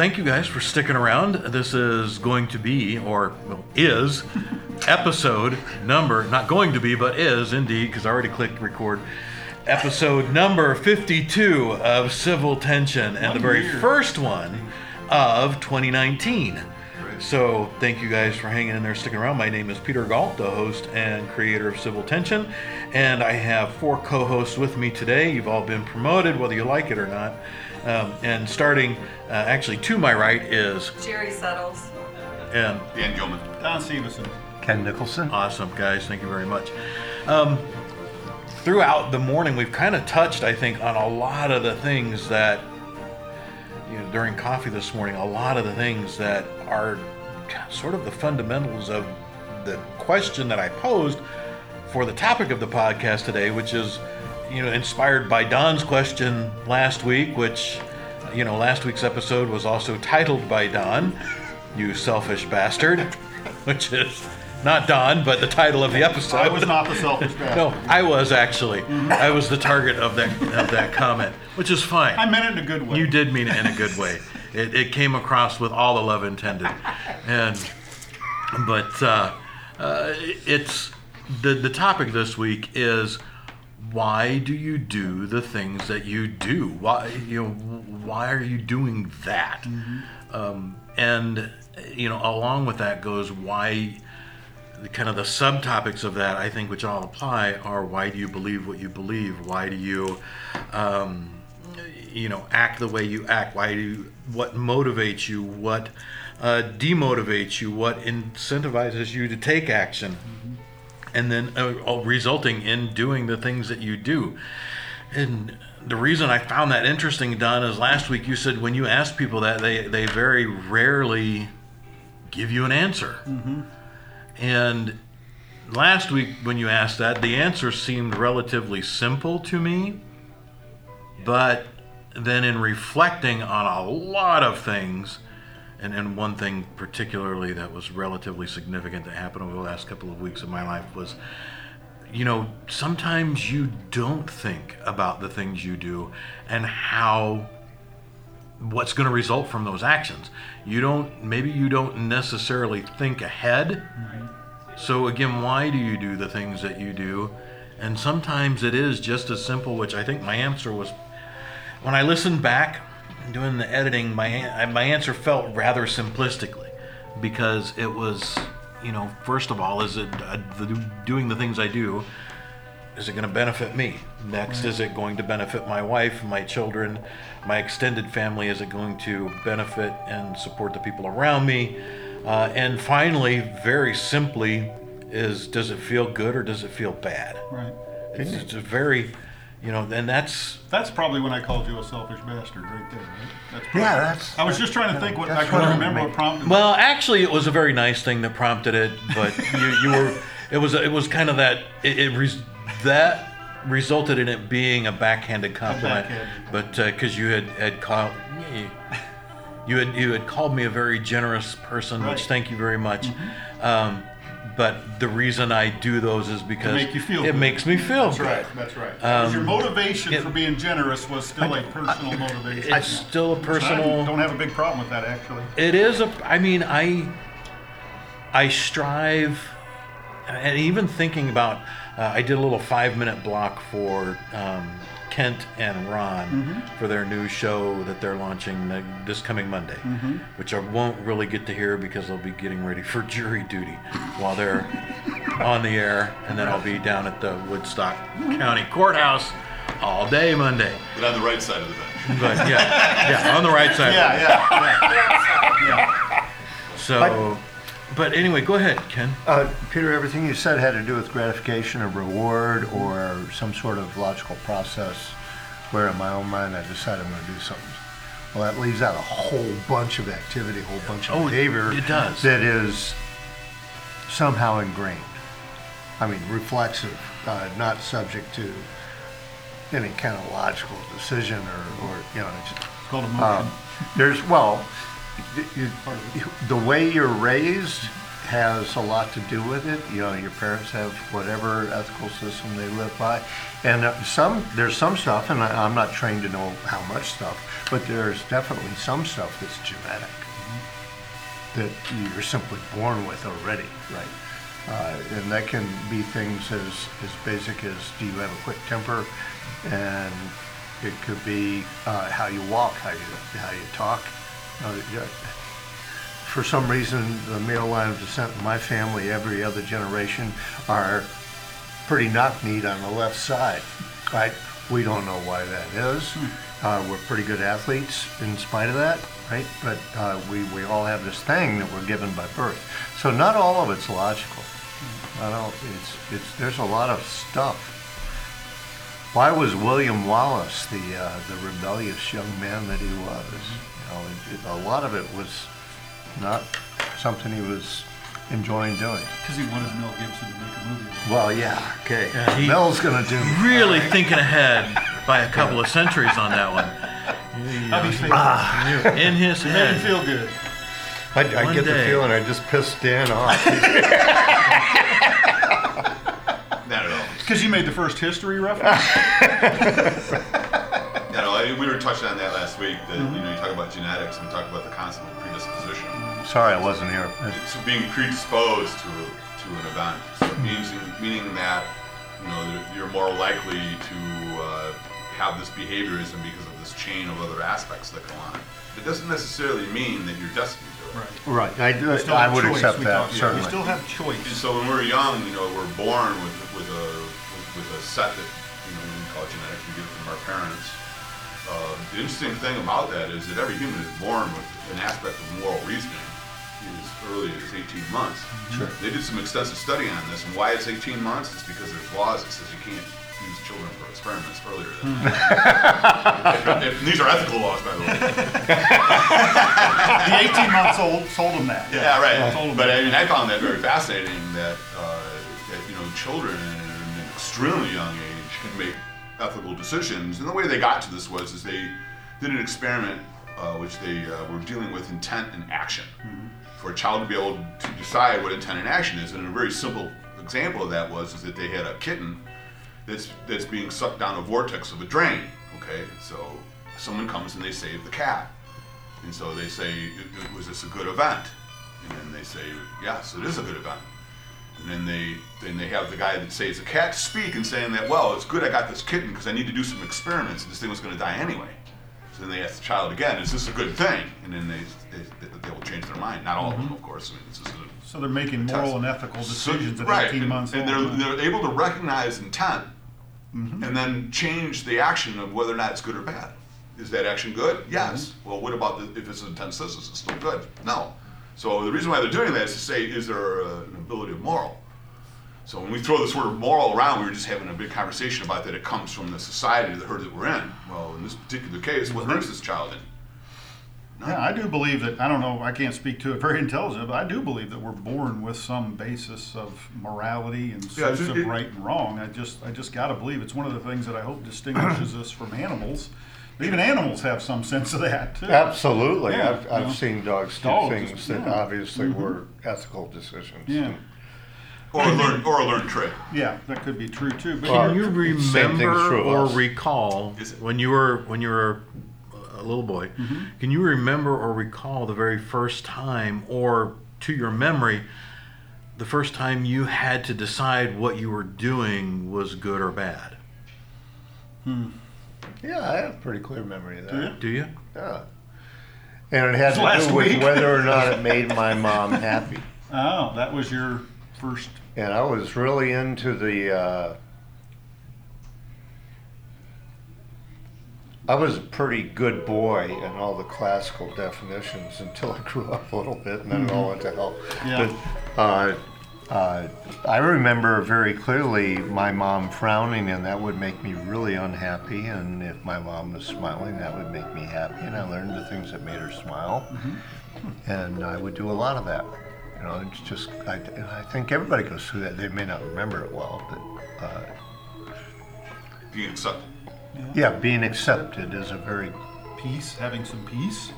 thank you guys for sticking around. This is going to be, or well, is, episode number, not going to be, but is indeed, because I already clicked record, episode number 52 of Civil Tension, and the very first one of 2019. So thank you guys for hanging in there, sticking around. My name is Peter Galt, the host and creator of Civil Tension, and I have four co-hosts with me today. You've all been promoted, whether you like it or not. Um, and starting, uh, actually to my right is Jerry Settles. and Dan Gilman. Don Stevenson. Ken Nicholson. awesome guys. Thank you very much. Um, throughout the morning, we've kind of touched, I think, on a lot of the things that you know during coffee this morning. A lot of the things that are sort of the fundamentals of the question that I posed for the topic of the podcast today, which is you know inspired by Don's question last week, which you know last week's episode was also titled by Don, "You selfish bastard," which is not Don, but the title of the episode. I was not the selfish bastard. No, I was actually. I was the target of that of that comment, which is fine. I meant it in a good way. You did mean it in a good way. It, it came across with all the love intended, and but uh, uh, it's the the topic this week is why do you do the things that you do? Why you know why are you doing that? Um, and you know along with that goes why kind of the subtopics of that I think which all apply are why do you believe what you believe? Why do you um, you know act the way you act? Why do you, what motivates you? What uh, demotivates you? What incentivizes you to take action? And then uh, all resulting in doing the things that you do. And the reason I found that interesting, Don, is last week you said when you ask people that they they very rarely give you an answer. And last week, when you asked that, the answer seemed relatively simple to me. But then, in reflecting on a lot of things, and, and one thing particularly that was relatively significant that happened over the last couple of weeks of my life was you know, sometimes you don't think about the things you do and how what's going to result from those actions. You don't maybe you don't necessarily think ahead. So again, why do you do the things that you do? And sometimes it is just as simple, which I think my answer was when I listened back doing the editing, my my answer felt rather simplistically because it was, you know, first of all, is it uh, the, doing the things I do? Is it going to benefit me? Next, is it going to benefit my wife, my children, my extended family? Is it going to benefit and support the people around me? Uh, and finally, very simply, is does it feel good or does it feel bad? Right. It's, it's a very, you know, then that's That's probably when I called you a selfish bastard right there, right? That's probably- Yeah, that's- I was just trying to think what, I that's couldn't what I remember what prompted it. Well, actually, it was a very nice thing that prompted it, but you, you were, it was, it was kind of that, it, it res, that resulted in it being a backhanded compliment, backhanded. but because you had had called me, you had you had called me a very generous person, Right. which thank you very much. Um, but the reason I do those is because make you feel it good. makes me feel That's good. right. That's right. 'Cause your motivation it- for being generous was still a personal motivation. It's still a personal. don't have a big problem with that actually. It is a. I mean, I. I strive, and even thinking about, uh, I did a little five-minute block for um, Kent and Ron mm-hmm. for their new show that they're launching the, this coming Monday, mm-hmm. which I won't really get to hear because I'll be getting ready for jury duty while they're on the air, and then I'll be down at the Woodstock mm-hmm. County Courthouse all day Monday. But on the right side of the bench. But yeah, yeah, on the right side. Yeah, yeah, yeah. So, but anyway, go ahead, Ken. Uh, Peter, everything you said had to do with gratification or reward or some sort of logical process where in my own mind I decide I'm going to do something. Well, that leaves out a whole bunch of activity, a whole bunch of Oh, behavior it does. that is somehow ingrained. I mean, reflexive, uh, not subject to any kind of logical decision or, or you know, it's, It's called a motion. um, there's well, the way you're raised has a lot to do with it. You know, your parents have whatever ethical system they live by, and some there's some stuff, and I, I'm not trained to know how much stuff, but there's definitely some stuff that's genetic that you're simply born with already, right? Uh, and that can be things as, as basic as do you have a quick temper, and it could be uh, how you walk, how you how you talk. Uh, yeah. For some reason, the male line of descent in my family, every other generation, are pretty knock-kneed on the left side, right? We don't know why that is. Uh, we're pretty good athletes in spite of that, right? But uh, we, we all have this thing that we're given by birth. So not all of it's logical. Not all, it's, it's, there's a lot of stuff. Why was William Wallace the, uh, the rebellious young man that he was? You know, it, it, a lot of it was not something he was enjoying doing. Because he wanted Mel Gibson to make a movie. Well, yeah, okay. Yeah, he- Mel's gonna do. Really thinking ahead by a couple of centuries on that one. I'll be faithful. In his Made him head. feel good. I, I One get the day. feeling I just pissed Dan off. Not at all. Because you made the first history reference. You know, we were touching on that last week. That you know, you talk about genetics and we talk about the concept of predisposition. Sorry, I wasn't here. So being predisposed to to an event, so it means meaning that you know you're more likely to uh, have this behaviorism because of this chain of other aspects that go on. It doesn't necessarily mean that you're destined to it. Right. Right, I, do- I would choice, accept we that, talked certainly. You still have And choice. so when we're young, you know, we're born with with a with, with a set that you know we call genetics. We get it from our parents. Uh, the interesting thing about that is that every human is born with an aspect of moral reasoning as early as 18 months. Sure. They did some extensive study on this, and why it's 18 months is because there's laws that says you can't use children for experiments earlier than that. If- if- these are ethical laws, by the way. The 18 months old told them that. Yeah, right. Told him But. I mean, I found that very fascinating that, uh, that you know children at an extremely young age can make ethical decisions, and the way they got to this was is they did an experiment uh, which they uh, were dealing with intent and action. For a child to be able to decide what intent and action is, and a very simple example of that was is that they had a kitten that's that's being sucked down a vortex of a drain. Okay, so someone comes and they save the cat. And so they say, was this a good event? And then they say, yes, it is a good event. And then they then they have the guy that says the cat speak and saying that, well, it's good I got this kitten because I need to do some experiments and this thing was going to die anyway. So then they ask the child again, is this a good thing? And then they they, they will change their mind. Not all of them, of course. I mean, this is a, So they're making moral and ethical so- decisions at right, 18 and- months and old. they're they're able to recognize intent Mm-hmm. and then change the action of whether or not it's good or bad. Is that action good? Yes. Mm-hmm. Well, what about the, if it's intent says it's still good? No. So the reason why they're doing that is to say, is there uh, an ability of moral? So when we throw this word moral around, we were just having a big conversation about that it comes from the society, the herd that we're in. Well, in this particular case, what is this child in? Yeah, I do believe that, I don't know, I can't speak to it very intelligent, but I do believe that we're born with some basis of morality and Yeah, sense it- of right and wrong. I just, I just gotta believe it's one of the things that I hope distinguishes us from animals. Even animals have some sense of that too. Absolutely. Yeah, I've, I've seen dogs do Dogs, things that yeah. Mm-hmm. obviously were ethical decisions. Yeah, Or a learned, or a learned trait. yeah, that could be true too. But Well, Can you remember or us. recall when you were when you were a little boy? Mm-hmm. Can you remember or recall the very first time, or to your memory, the first time you had to decide what you were doing was good or bad? Yeah, I have a pretty clear memory of that. Do you? Do you? Yeah. And it had to Last do with week. whether or not it made my mom happy. Oh, that was your first, And I was really into the. Uh, I was a pretty good boy in all the classical definitions until I grew up a little bit, and then it all went to hell. Yeah. But uh, uh, I remember very clearly my mom frowning, and that would make me really unhappy. And if my mom was smiling, that would make me happy. And I learned the things that made her smile, and I would do a lot of that. You know, it's just I, I think everybody goes through that. They may not remember it well, but uh, Being accepted. yeah, being accepted is a very peace, having some peace.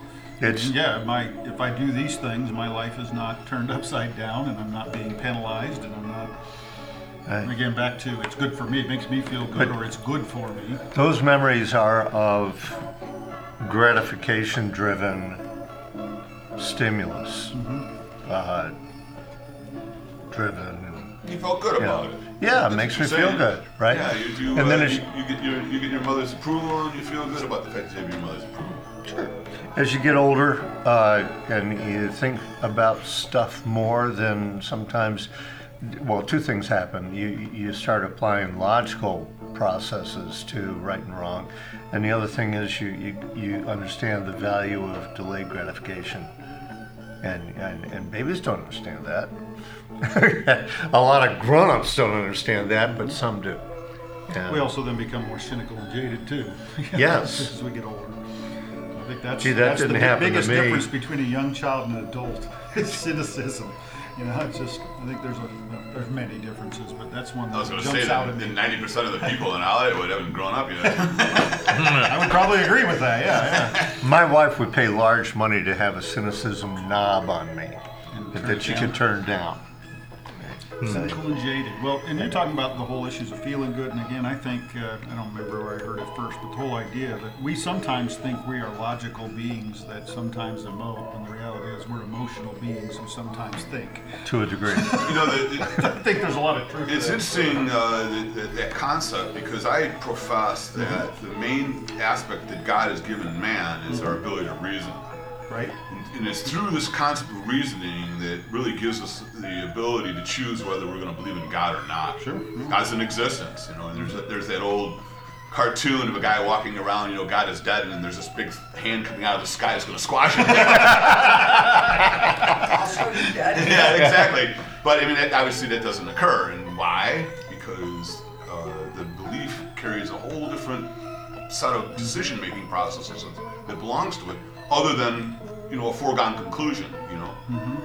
It's Yeah, my, if I do these things, my life is not turned upside down and I'm not being penalized and I'm not, Right. again, back to, it's good for me, it makes me feel good or it's good for me. those memories are of gratification driven stimulus uh, driven You felt good you about know. it. yeah it makes me you're feel good right Yeah, you do. and then uh, as, you, you get your you get your mother's approval, and you feel good about the fact that you have your mother's approval. Sure. as you get older uh, and you think about stuff more then sometimes well two things happen you you start applying logical processes to right and wrong and the other thing is you you, you understand the value of delayed gratification and, and and babies don't understand that a lot of grown-ups don't understand that but some do And- We also then become more cynical and jaded too. Yes. As we get older. I think that's, Gee, that that's the didn't big- happen to biggest me. difference between a young child and an adult. It's cynicism. You know, it's just, I think there's a, there's many differences, but that's one I was going to say jumps out that at me. ninety percent of the people in Hollywood haven't grown up yet. I would probably agree with that, yeah, yeah. My wife would pay large money to have a cynicism knob on me And that, that she down. could turn down. Cynical and jaded. Well, and you're talking about the whole issues of feeling good, and again, I think, uh, I don't remember where I heard it first, but the whole idea that we sometimes think we are logical beings that sometimes emote, and the reality is we're emotional beings who sometimes think. To a degree. you know, the, the, I think there's a lot of truth to It's that. interesting uh, that, that concept because I profess that the main aspect that God has given man is our ability to reason. Right? And, and it's through this concept of reasoning that really gives us the ability to choose whether we're going to believe in God or not. Sure. God's in existence, you know. And there's there's that old cartoon of a guy walking around, you know, God is dead, and then there's this big hand coming out of the sky that's going to squash him. yeah, exactly. But I mean, that, obviously, that doesn't occur, and why? Because uh, the belief carries a whole different set of decision-making processes that- that belongs to it, other than you know a foregone conclusion. You know,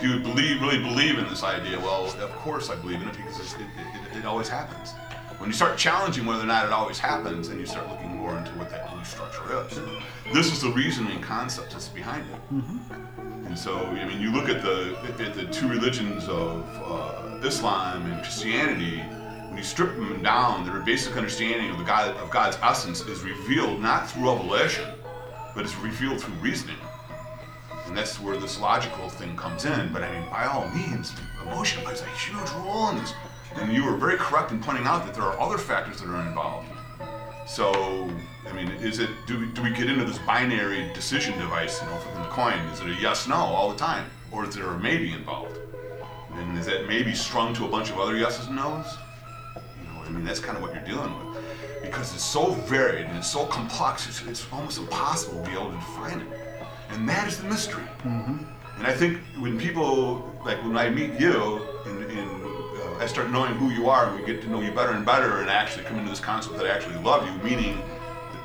do you believe really believe in this idea? Well, of course I believe in it because it's, it, it, it always happens. When you start challenging whether or not it always happens, then you start looking more into what that belief structure is. This is the reasoning concept that's behind it. And so, I mean, you look at the at the two religions of uh, Islam and Christianity. When you strip them down, their basic understanding of the God of God's essence is revealed not through revelation, but it's revealed through reasoning. And that's where this logical thing comes in. But I mean, by all means, emotion plays a huge role in this. And you were very correct in pointing out that there are other factors that are involved. So, I mean, is it do we, do we get into this binary decision device, you know, flipping the coin? Is it a yes no all the time, or is there a maybe involved? And is that maybe strung to a bunch of other yeses and nos? You know, I mean, that's kind of what you're dealing with because it's so varied and it's so complex. It's, it's almost impossible to be able to define it, and that is the mystery. And I think when people like when I meet you and, and uh, I start knowing who you are and we get to know you better and better and actually come into this concept that I actually love you, meaning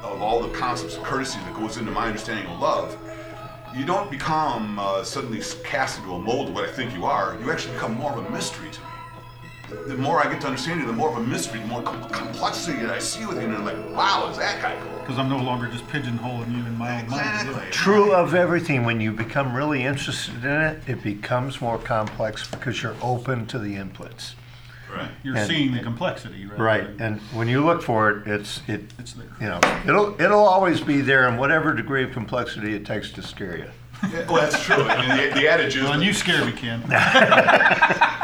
of all the concepts of courtesy that goes into my understanding of love, you don't become uh, suddenly cast into a mold of what I think you are. You actually become more of a mystery to me. The, the more I get to understand you, the more of a mystery, the more com- complexity that I see with you, and I'm like, wow, is that guy cool? Because I'm no longer just pigeonholing you in my own mind. Exactly. True of everything, when you become really interested in it, it becomes more complex because you're open to the inputs. Right. You're And- seeing the complexity, right? Right, and when you look for it, it's, it, It's there. you know, it'll, it'll always be there in whatever degree of complexity it takes to scare you. Yeah, well, that's true. I mean, the, the adage is Well, and you scare me, Ken.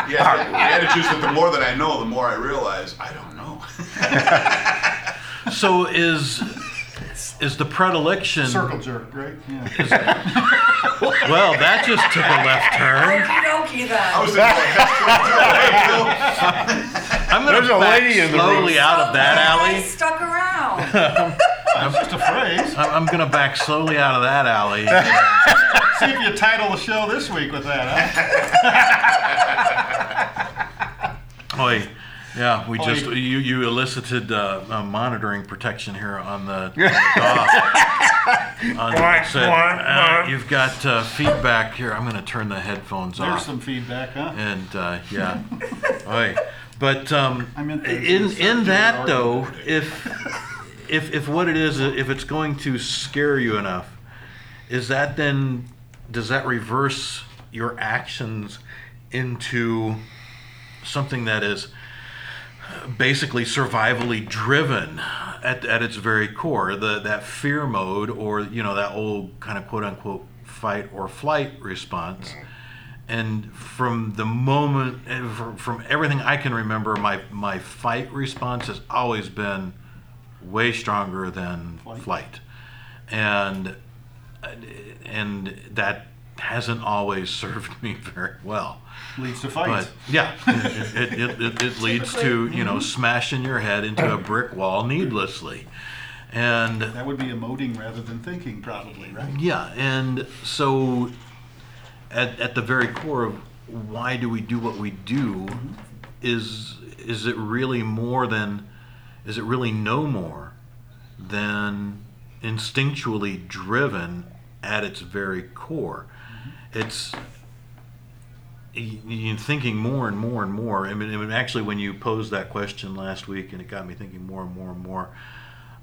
Yeah, the, the adage is that the more that I know, the more I realize I don't know. So is is the predilection? Circle jerk, right? Yeah. Well, that just took a left turn. Okie dokie I was then. thinking, like, that's I'm gonna There's a back lady in the slowly room. out of that I alley. stuck around. That's just a phrase. I'm I'm gonna back slowly out of that alley. See if you title the show this week with that, huh? Oi, yeah, we just you you elicited uh, uh, monitoring protection here on the, on the dog. On- said, uh, you've got uh, feedback here. I'm gonna turn the headphones off. There's off. some feedback, huh? and uh, yeah, Oi. But um, I meant there's in some in that though, if if if what it is, if it's going to scare you enough, is that then does that reverse your actions into something that is basically survivally driven at, at its very core? The that fear mode or you know that old kind of quote unquote fight or flight response. And from the moment from, from everything i can remember my my fight response has always been way stronger than Flight. flight and and that hasn't always served me very well Leads to but fights. yeah, it, it, it, it, it leads to you know mm-hmm. smashing your head into a brick wall needlessly, and That would be emoting rather than thinking, probably, right? yeah, and so at, at the very core of why do we do what we do mm-hmm. is is it really more than is it really no more than instinctually driven at its very core? Mm-hmm. It's y- you thinking more and more and more. I mean, I mean actually when you posed that question last week and it got me thinking more and more and more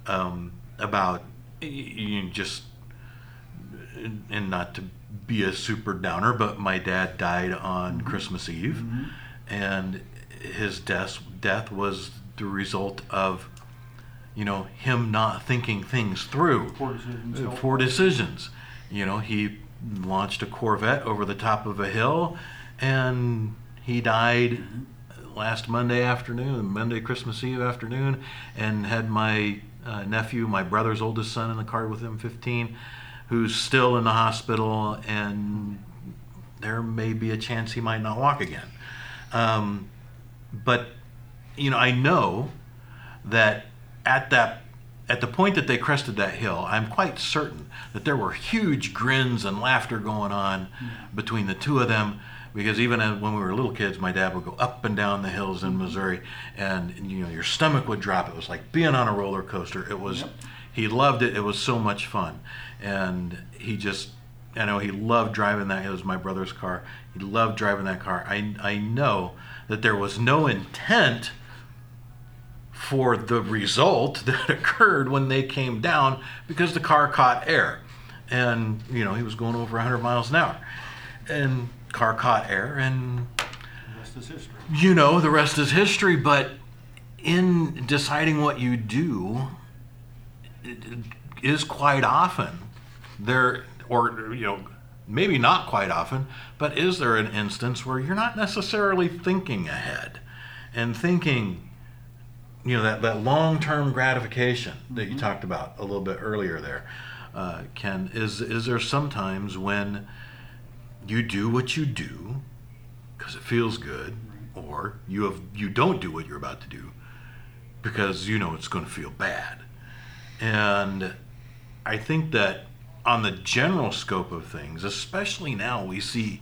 um, about you just and not to be a super downer, but my dad died on mm-hmm. Christmas Eve, mm-hmm. and his death death was the result of, you know, him not thinking things through. Poor decisions. Uh, Poor decisions. You know, he launched a Corvette over the top of a hill, and he died last Monday afternoon, Monday Christmas Eve afternoon, and had my uh, nephew, my brother's oldest son, in the car with him, 15, who's still in the hospital, and there may be a chance he might not walk again. Um, but you know, I know that at that at the point that they crested that hill, I'm quite certain that there were huge grins and laughter going on between the two of them. Because even when we were little kids, my dad would go up and down the hills in Missouri, and you know your stomach would drop. It was like being on a roller coaster. It was, Yep. he loved it. It was so much fun, and he just, I know he loved driving that. It was my brother's car. He loved driving that car. I I know that there was no intent for the result that occurred when they came down because the car caught air and you know he was going over 100 miles an hour and car caught air and The rest is history. you know the rest is history but in deciding what you do it is quite often there or you know maybe not quite often but is there an instance where you're not necessarily thinking ahead and thinking you know that, that long-term gratification that you talked about a little bit earlier there uh, ken is is there sometimes when you do what you do because it feels good or you have you don't do what you're about to do because you know it's going to feel bad? And i think that on the general scope of things especially now we see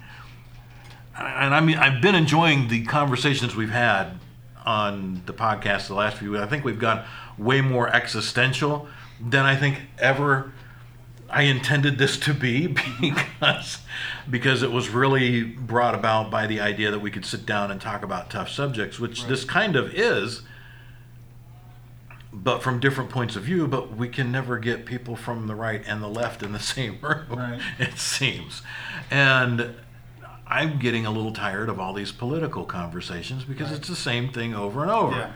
and I mean, I've been enjoying the conversations we've had on the podcast the last few weeks. I think we've gone way more existential than I think ever I intended this to be because because it was really brought about by the idea that we could sit down and talk about tough subjects, which this kind of is, but from different points of view. But we can never get people from the right and the left in the same room. Right. It seems, and I'm getting a little tired of all these political conversations because it's the same thing over and over. Yeah.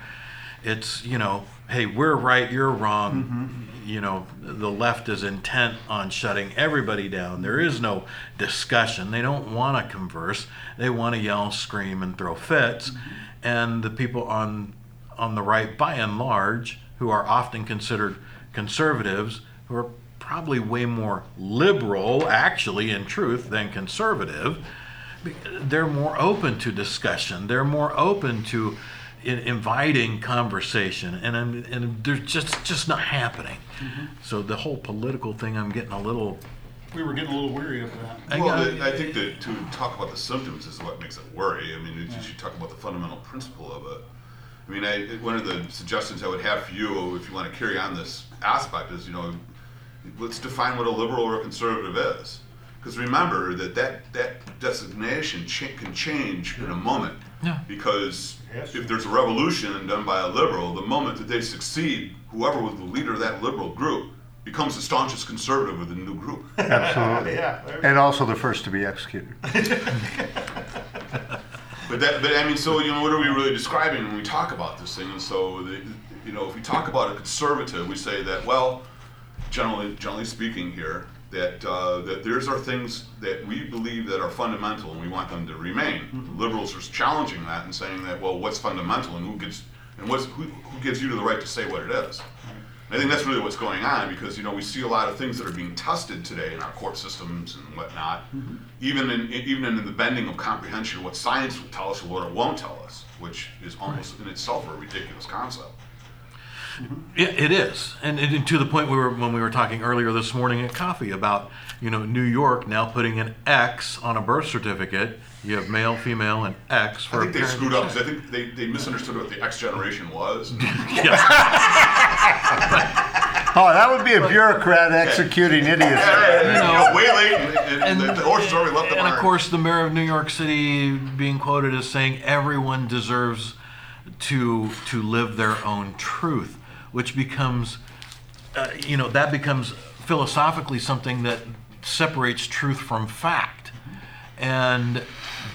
It's, you know, hey, we're right, you're wrong. Mm-hmm, mm-hmm. You know, the left is intent on shutting everybody down. There is no discussion. They don't want to converse. They want to yell, scream, and throw fits. Mm-hmm. And the people on on the right, by and large, who are often considered conservatives, who are probably way more liberal, actually, in truth, than conservative, they're more open to discussion. They're more open to i- inviting conversation, and I'm, and they're just just not happening. Mm-hmm. So the whole political thing, I'm getting a little. We were getting a little weary of that. I Well, got- the- I think that to talk about the symptoms is what makes it worry. I mean, you should talk about the fundamental principle of it. I mean, I, one of the suggestions I would have for you, if you want to carry on this aspect, is you know, let's define what a liberal or a conservative is. Because remember that that, that designation cha- can change in a moment. Yeah. Because Yes. if there's a revolution done by a liberal, the moment that they succeed, whoever was the leader of that liberal group becomes the staunchest conservative within the new group. Absolutely. Yeah. And also the first to be executed. But that, but I mean, so you know, what are we really describing when we talk about this thing? And so, the, you know, if we talk about a conservative, we say that well, generally, generally speaking, here that uh, that there's are things that we believe that are fundamental and we want them to remain. Liberals are challenging that and saying that well, what's fundamental and who gets and what's who, who gives you the right to say what it is? And I think that's really what's going on because you know we see a lot of things that are being tested today in our court systems and whatnot, even in even in the bending of comprehension, what science will tell us or what it won't tell us, which is almost in itself a ridiculous concept. Yeah, it is, and, and to the point we were when we were talking earlier this morning at coffee about you know New York now putting an X on a birth certificate. You have male, female, and X for. I think they screwed up because I think they, they misunderstood what the X generation was. Oh, that would be a bureaucrat executing idiots. you know, way late, and, and, And- the, the horse has already left the And barn. of course, the mayor of New York City being quoted as saying everyone deserves to to live their own truth, which becomes, uh, you know, that becomes philosophically something that separates truth from fact, and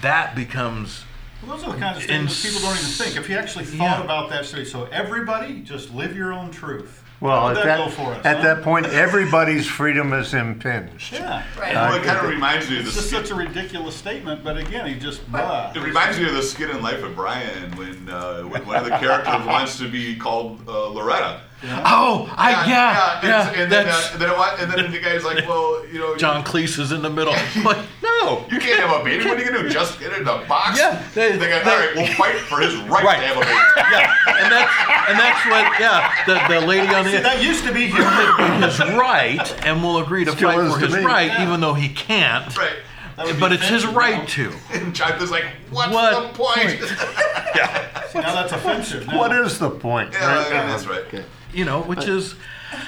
that becomes Well, those are the kinds of statements people don't even think. If you actually thought Yeah. about that, so everybody just live your own truth. Well, at that, that, go for us? at huh? that point, everybody's freedom is impinged. yeah. Right. well, it kind of reminds me of the It's just such a ridiculous statement, but again, he just blah. It reminds me of the skit in Life of Brian when, uh, when one of the characters wants to be called uh, Loretta. oh, I yeah yeah, and, and then, uh, and then, it and then the guy's like, well, you know, John Cleese is in the middle. But no, You can't have a baby. What are you gonna do? Just get in a box? Yeah, they- They, go, they- all right, we'll fight for his right, Right. to have a baby. yeah, and that's and that's what yeah the the lady on the that used to be him. his right and will agree to Still fight is for to his me. right, even though he can't. Right. That would be But it's his offensive right now. to. And Jonathan's like, what's What the point? See, now that's offensive. Now. What is the point? yeah, that's uh-huh. right. You know, which is,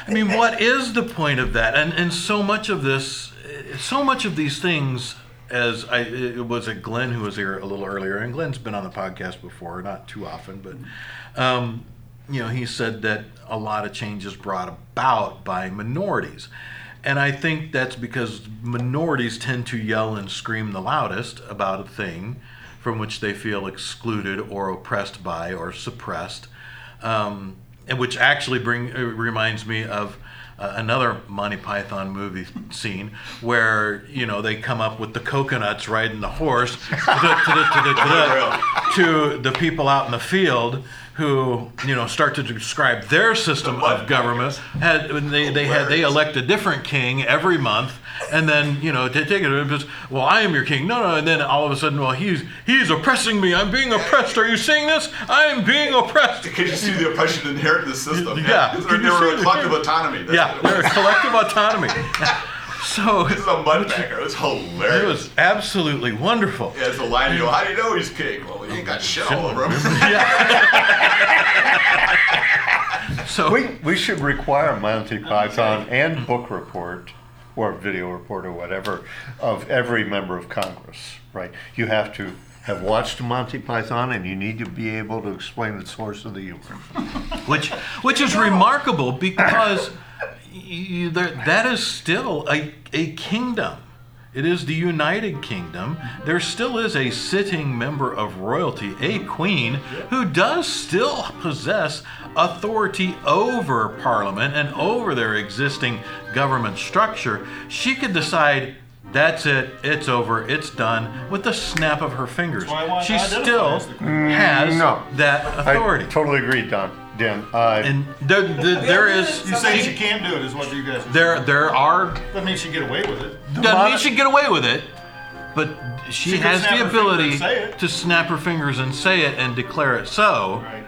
I mean, what is the point of that? And and so much of this, so much of these things, as I it was it Glenn who was here a little earlier, and Glenn's been on the podcast before, not too often, but. Um, you know, he said that a lot of change is brought about by minorities. And I think that's because minorities tend to yell and scream the loudest about a thing from which they feel excluded or oppressed by or suppressed. Um, and which actually bring uh, reminds me of uh, another Monty Python movie scene where you know they come up with the coconuts riding the horse to the people out in the field who you know start to describe their system of government. Had they, they had they elect a different king every month and then you know to take it it was, well I am your king no no and then all of a sudden well he's he's oppressing me I'm being oppressed are you seeing this I am being oppressed Can you see the oppression inherent in the system? Yeah. Because Can They you were see a the- collective autonomy. That's yeah what it a collective autonomy so was. This is a mudbacker. It was hilarious. it was absolutely wonderful yeah, it's a line you go, how do you know he's king? Well, he ain't got shit all over him. Yeah. so We, we should require Monty Python and book report or video report or whatever of every member of Congress, right? You have to have watched Monty Python and you need to be able to explain the source of the humor. which which is remarkable because you, there, that is still a, a kingdom. It is the United Kingdom. There still is a sitting member of royalty, a queen, who does still possess authority over Parliament and over their existing government structure. She could decide. That's it. It's over. It's done with the snap of her fingers. why I wanted She still has no. that authority. I totally agree, Don. Dan, uh, and there, there, there is You say she can't do it is what you guys are there there are That means she get away with it. Doesn't mean she can get away with it, but she, She can has snap her the finger ability say it. to snap her fingers and say it and declare it so. Right.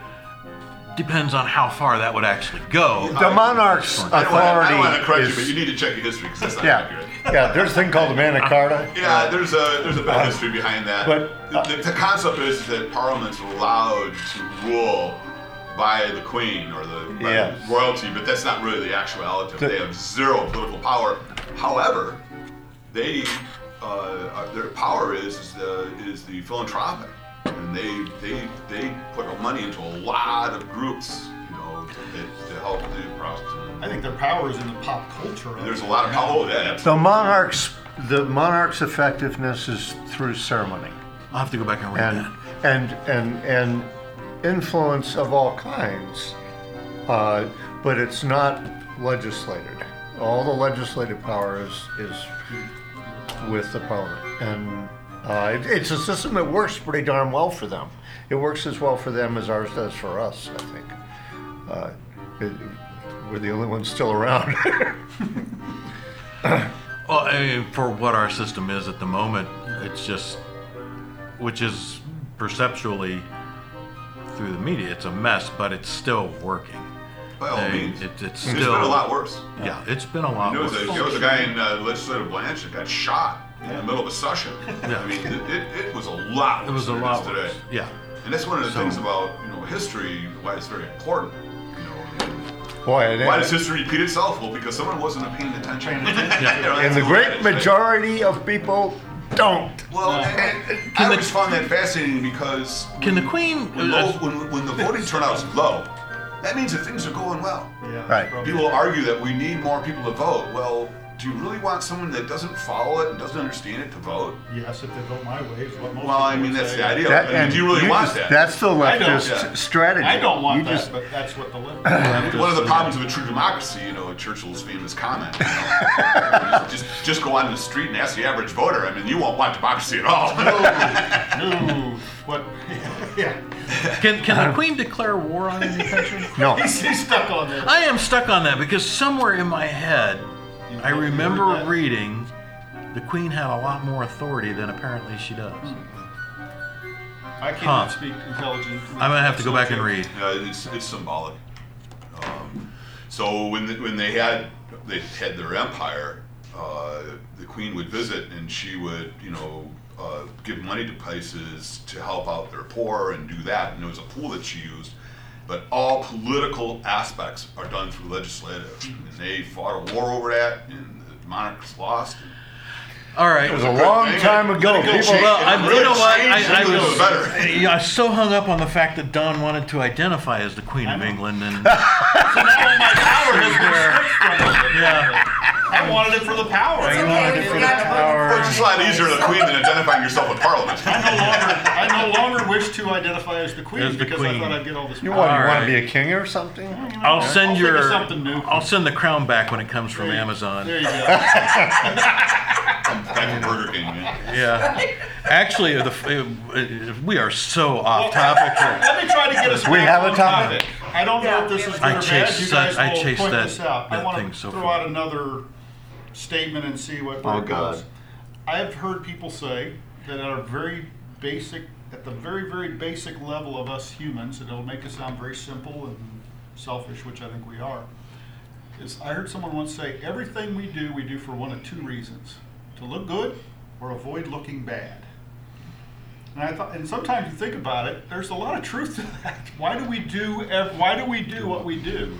Depends on how far that would actually go. the monarch's I don't wanna- I don't want to correct authority you, but you is, need to check your history because that's not yeah, accurate. yeah, there's a thing called the Magna uh, Carta. Yeah, uh, there's a there's a bit of uh, history behind that. but, uh, the, the, the concept is that parliament's allowed to rule by the queen or the by Yes. royalty, but that's not really the actuality. of it. The- they have zero political power. However, they uh, uh, their power is is the, is the philanthropic, and they they they put money into a lot of groups. You know, that, to help the process. I think their power is in the pop culture. of There's a lot of power. Oh, that The monarch's the monarch's effectiveness is through ceremony I'll have to go back and read and that. and and and influence of all kinds, uh, but it's not legislated. All the legislative power is is with the parliament, and uh, it, it's a system that works pretty darn well for them. It works as well for them as ours does for us. I think uh, it, we're the only ones still around. Well, I mean, for what our system is at the moment, it's just, which is perceptually through the media, it's a mess, but it's still working. By all I means. it, it's It's still been a lot worse. Yeah, it's been a lot There was, worse. a, there was a guy in uh, legislative branch that got shot in the middle of a session. Yeah. I mean, it, it, it was a lot worse It was a than lot it is today. worse. Yeah. And that's one of the So- things about you know history, why it's very important. You know, and Boy, and, why does history repeat itself? Well, because someone wasn't paying attention. Paying attention. And the that's great what it is. majority of people don't. Well, No. and, and I always found that fascinating because Can the Queen? when, low, when, when the voting turnout is low, that means that things are going well. Yeah, Right. probably. People argue that we need more people to vote. Well, do you really want someone that doesn't follow it and doesn't understand it to vote? Yes, if they vote my way is what most Well, I people mean, would that's say. the idea. That- I mean, and do you really you want just- that? That's the I don't. leftist Yeah. strategy. I don't want you that, Just, but that's what the left. One of the problems of a true democracy, you know, Churchill's famous comment, you know, just just go on the street and ask the average voter. I mean, you won't want democracy at all. no, what? Yeah, Can can the Queen declare war on any country? no. he's, he's stuck on that. I am stuck on that because somewhere in my head, You I remember that? reading the Queen had a lot more authority than apparently she does. I cannot Huh. speak intelligent. I'm gonna have to go back and read. Uh, it's it's symbolic. Um, so when the, when they had they had their empire, uh, the queen would visit and she would you know uh, give money to places to help out their poor and do that. And there was a pool that she used. But all political aspects are done through legislative, and they fought a war over that, and the monarchs lost. All right. It was a long time ago. Let it go People. Well, I, Really you know what? I, I England was better. Yeah, I was so hung up on the fact that Don wanted to identify as the Queen of. England, and So now my power has been stripped from me. yeah, I wanted it for the power. I, wanted it for the power. It's just a lot easier to the queen than identifying yourself with parliament. I no longer, I no longer wish to identify as the queen As the because queen. I thought I'd get all this you power. want, you All want to be a king or something? I'll send I'll your. something new. I'll send the crown back when it comes from There you- Amazon. There you go. Back from Burger King, man. Yeah. Actually, the, uh, we are so off topic. here. Let me try to get us We back have a on topic. I don't know if this is good I or bad. chased You guys that- I will chased point that- this out. I that want thing to so throw far. out another statement and see what where Oh, it goes. God. I have heard people say that at a very basic, at the very very basic level of us humans, and it'll make us sound very simple and selfish, which I think we are. Is I heard someone once say everything we do, we do for one of two reasons: to look good or avoid looking bad. And I thought, and sometimes you think about it, there's a lot of truth to that. Why do we do? Why do we do what we do?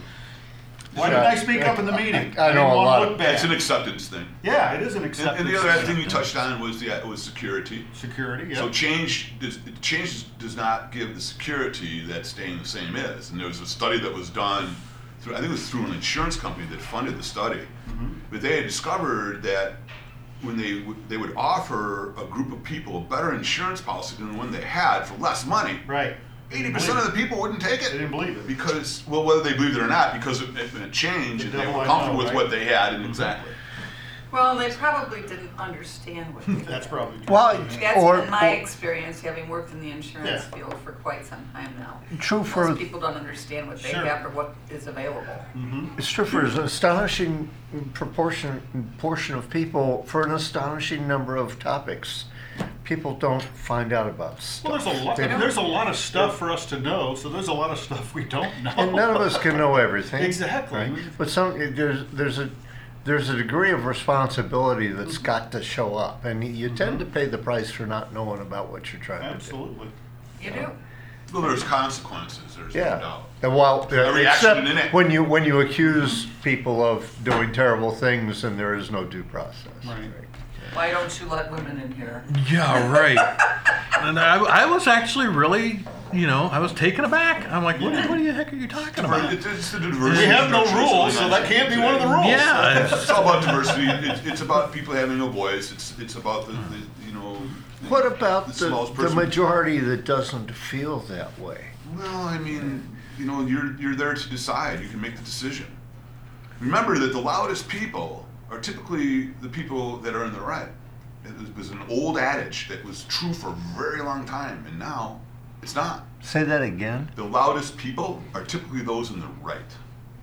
Why didn't I speak up in the meeting? I know didn't a lot. Look bad. It's an acceptance thing. yeah, it is an And, acceptance. and the other thing you touched on was the uh, was security. security. Yeah. So change does, change does not give the security that staying the same is. And there was a study that was done through I think it was through an insurance company that funded the study, mm-hmm. but they had discovered that when they would, they would offer a group of people a better insurance policy than the one they had for less money. right. Eighty percent of the people wouldn't take it. They didn't believe it. because well, whether they believed it or not, because it, it, changed The and they were comfortable know, with right? what they had and mm-hmm. exactly. Well, they probably didn't understand what they That's did. probably true. Well, That's or, been my or experience, having worked in the insurance Yeah. field for quite some time now. true for Most people don't understand what they Sure. have or what is available. Mm-hmm. it's true for an astonishing proportion portion of people for an astonishing number of topics. People don't find out about stuff. Well, there's a lot. They- There's a lot of stuff for us to know. So there's a lot of stuff we don't know. and none of us can know everything. Exactly. right? But some there's there's a there's a degree of responsibility that's got to show up, and you tend to mm-hmm. pay the price for not knowing about what you're trying to do. Absolutely. You do. Well, there's consequences. There's no Yeah. doubt. And while Every uh, except action in it. when you when you accuse people of doing terrible things and there is no due process. Right. Why don't you let women in here? Yeah, right. and I, I was actually really you know, I was taken aback. I'm like, what, what the heck are you talking about? It's, it's the. We have no rules, so so that can't be one of the rules. Yeah, it's- It's all about diversity. It's, it's about people having a voice. It's it's about the, the you know. What about the the, smallest the majority that doesn't feel that way? Well, I mean, you know, you're you're there to decide. You can make the decision. Remember that the loudest people are typically the people that are in the right. It was- was an old adage that was true for a very long time, and now it's not. Say that again. The loudest people are typically those in the right.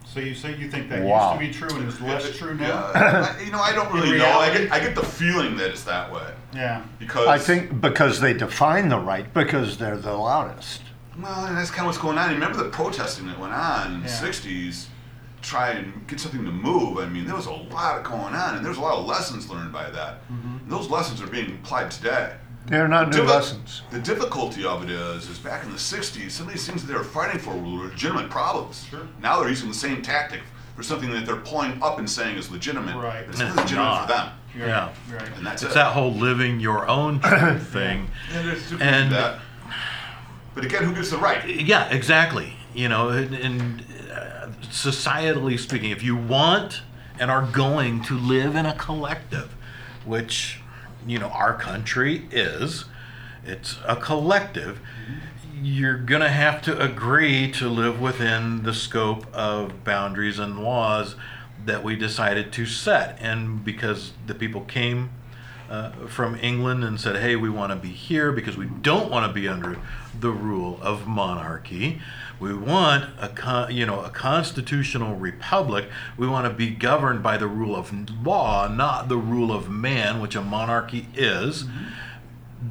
So you say you think that Wow. used to be true and is less true now? Yeah, I- you know, I don't In really know. I get, I get the feeling that it's that way Yeah. because I think because they define the right because they're the loudest. Well, and that's kind of what's going on. You remember the protesting that went on in the '60s, try and get something to move. I mean, there was a lot going on, and there's a lot of lessons learned by that. Mm-hmm. And those lessons are being applied today. They're not new Diffi- lessons. The difficulty of it is, is back in the '60s, some of these things that they were fighting for were legitimate problems. Sure. Now they're using the same tactic for something that they're pulling up and saying is legitimate. Right. It's it's legitimate not. for them, You're Yeah. Right. right. and that's it's it. that whole living your own thing. Yeah, there's different And- that. But again, who gets the right? Yeah, exactly. You know, and, and uh, societally speaking, if you want and are going to live in a collective, which, you know, our country is, it's a collective, you're going to have to agree to live within the scope of boundaries and laws that we decided to set. And because the people came uh, from England and said, "Hey, we want to be here because we don't want to be under the rule of monarchy. We want a con- you know a constitutional republic. We want to be governed by the rule of law, not the rule of man, which a monarchy is."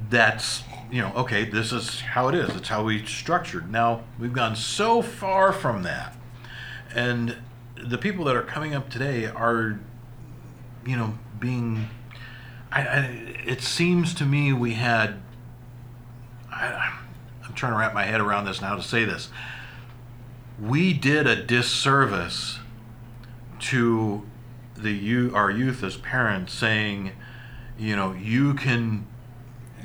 That's you know okay. This is how it is. It's how we structured. Now we've gone so far from that, and the people that are coming up today are you know being I, I, it seems to me we had. I, I'm trying to wrap my head around this now to say this. We did a disservice to the you our youth as parents, saying, you know, you can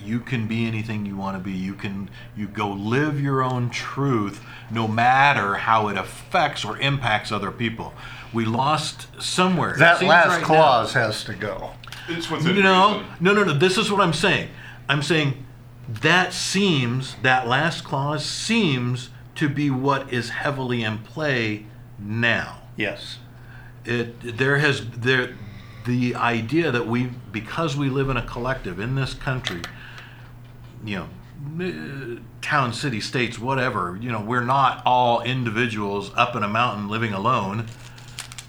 you can be anything you want to be. You can you go live your own truth, no matter how it affects or impacts other people. We lost somewhere. That last right now- clause has to go. It's within no, reason. no, no, no. This is what I'm saying. I'm saying that seems that last clause seems to be what is heavily in play now. Yes. It there has there the idea that we because we live in a collective in this country, you know, uh, town, city, states, whatever. You know, we're not all individuals up in a mountain living alone,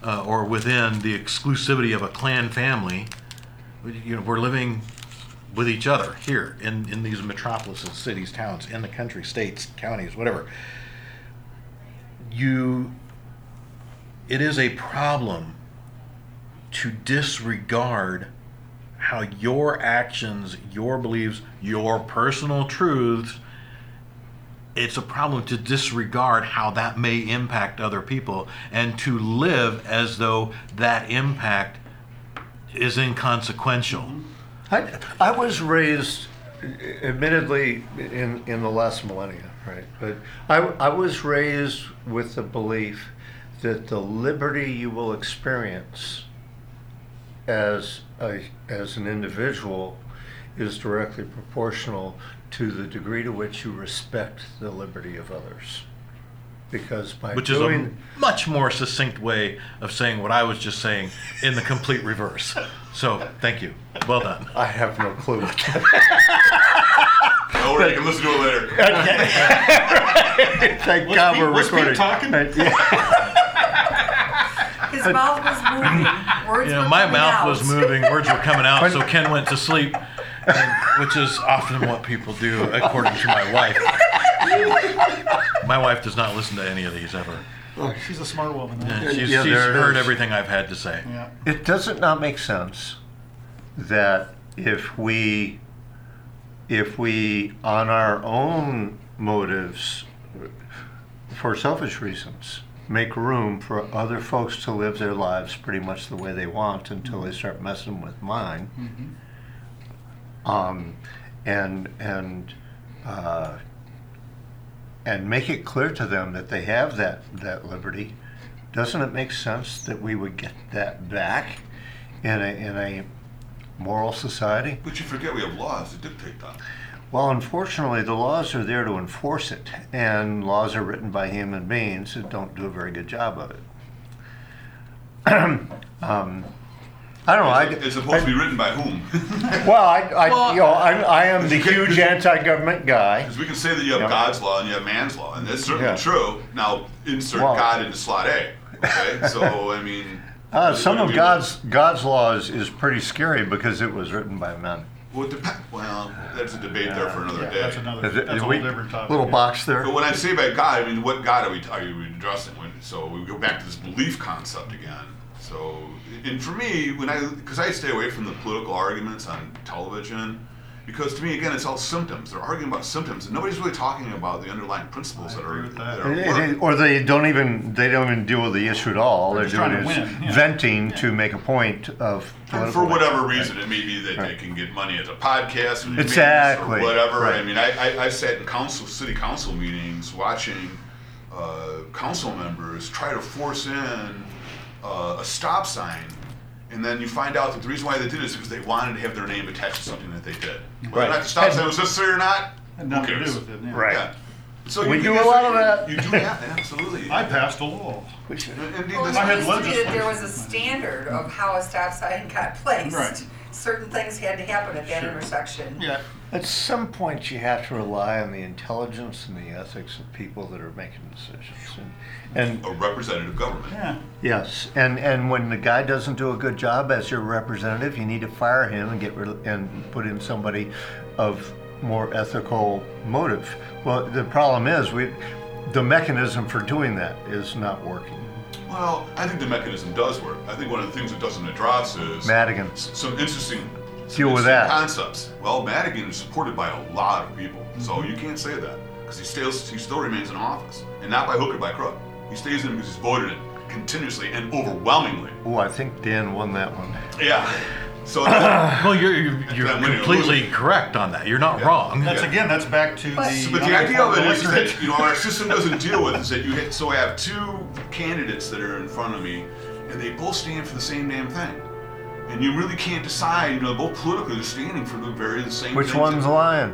uh, or within the exclusivity of a clan family. You know, we're living with each other here in in these metropolises, cities, towns, in the country, states, counties, whatever. You, it is a problem to disregard how your actions, your beliefs, your personal truths, it's a problem to disregard how that may impact other people and to live as though that impact is inconsequential. I, I was raised, admittedly, in, in the last millennia, right? But I, I was raised with the belief that the liberty you will experience as a, as an individual is directly proportional to the degree to which you respect the liberty of others. Because by Which is a much more succinct way of saying what I was just saying in the complete reverse. So, thank you. Well done. I have no clue what that Don't worry, you can listen to it later. Okay. Thank Was God Pete- we're was Pete recording. talking? Uh, yeah. His mouth was moving. Words You know, were my coming mouth out. was moving, words were coming out, so Ken went to sleep, and, which is often what people do, according to my wife. My wife does not listen to any of these ever. She's a smart woman. And huh? she's Yeah, she's there it heard is. everything I've had to say. Yeah. It does it not make sense that if we, if we, on our own motives, for selfish reasons, make room for other folks to live their lives pretty much the way they want until they start messing with mine, um, and and uh, and make it clear to them that they have that, that liberty, doesn't it make sense that we would get that back in a, in a moral society? But you forget we have laws that dictate that. Well, unfortunately, the laws are there to enforce it, and laws are written by human beings that don't do a very good job of it. um, I don't know. I, It's supposed to be written by whom? well, I, I Well, you know, I, I am the huge anti-government guy. Because we can say that you have Yeah. God's law and you have man's law, and that's certainly Yeah. true. Now insert Well- God into slot A. Okay, so I mean, Uh, what- some what of do we- God's God's laws is pretty scary because it was written by men. Well, it dep- well, that's a debate there for another Yeah, day. that's another, Is it- that's a we- different topic. Little yeah. box there. But when I say by God, I mean what God are we are you addressing? When, so we go back to this belief concept again. So, and for me, when I because I stay away from the political arguments on television, because to me, again, it's all symptoms. They're arguing about symptoms, and nobody's really talking about the underlying principles I that are with that. that are It- it- or they don't even they don't even deal with the issue at all. They're They're, just trying doing to is win, yeah. venting to make a point of And for whatever issue. reason, it may be that they can get money as a podcast or Exactly, or whatever. I mean, I, I, I sat in council, city council meetings watching uh, council members try to force in uh, a stop sign, and then you find out that the reason why they did it is because they wanted to have their name attached to something that they did. Whether or Right. not the stop sign was necessary or not, Had who nothing to cares? do with it. yeah. Right. Yeah. So We you- do you- a lot of that. You do that, absolutely. I passed a law. Indeed, Well, that's- I had it used to be that there was a standard of how a stop sign got placed. Right. Certain things had to happen at that Sure. intersection. Yeah. At some point, you have to rely on the intelligence and the ethics of people that are making decisions. And, and a representative government. Yeah. yes, and and when the guy doesn't do a good job as your representative, you need to fire him and get rid of, and put in somebody of more ethical motive. Well, the problem is we, the mechanism for doing that is not working. Well, I think the mechanism does work. I think one of the things it doesn't address is Madigan. some interesting, some Deal with interesting that. concepts. Well, Madigan is supported by a lot of people, so Mm-hmm. you can't say that because he still he still remains in office, and not by hook or by crook. He stays in because he's voted in continuously and overwhelmingly. Oh, I think Dan won that one. Yeah. So Well, you're you're, you're winning or completely losing. correct on that. You're not Yeah. wrong. That's again, that's back to But- the. But the idea of it is that you know our system doesn't deal with is that you hit, so I have two candidates that are in front of me, and they both stand for the same damn thing, and you really can't decide. You know, both politically they're standing for the very the same. Which things. one's lying?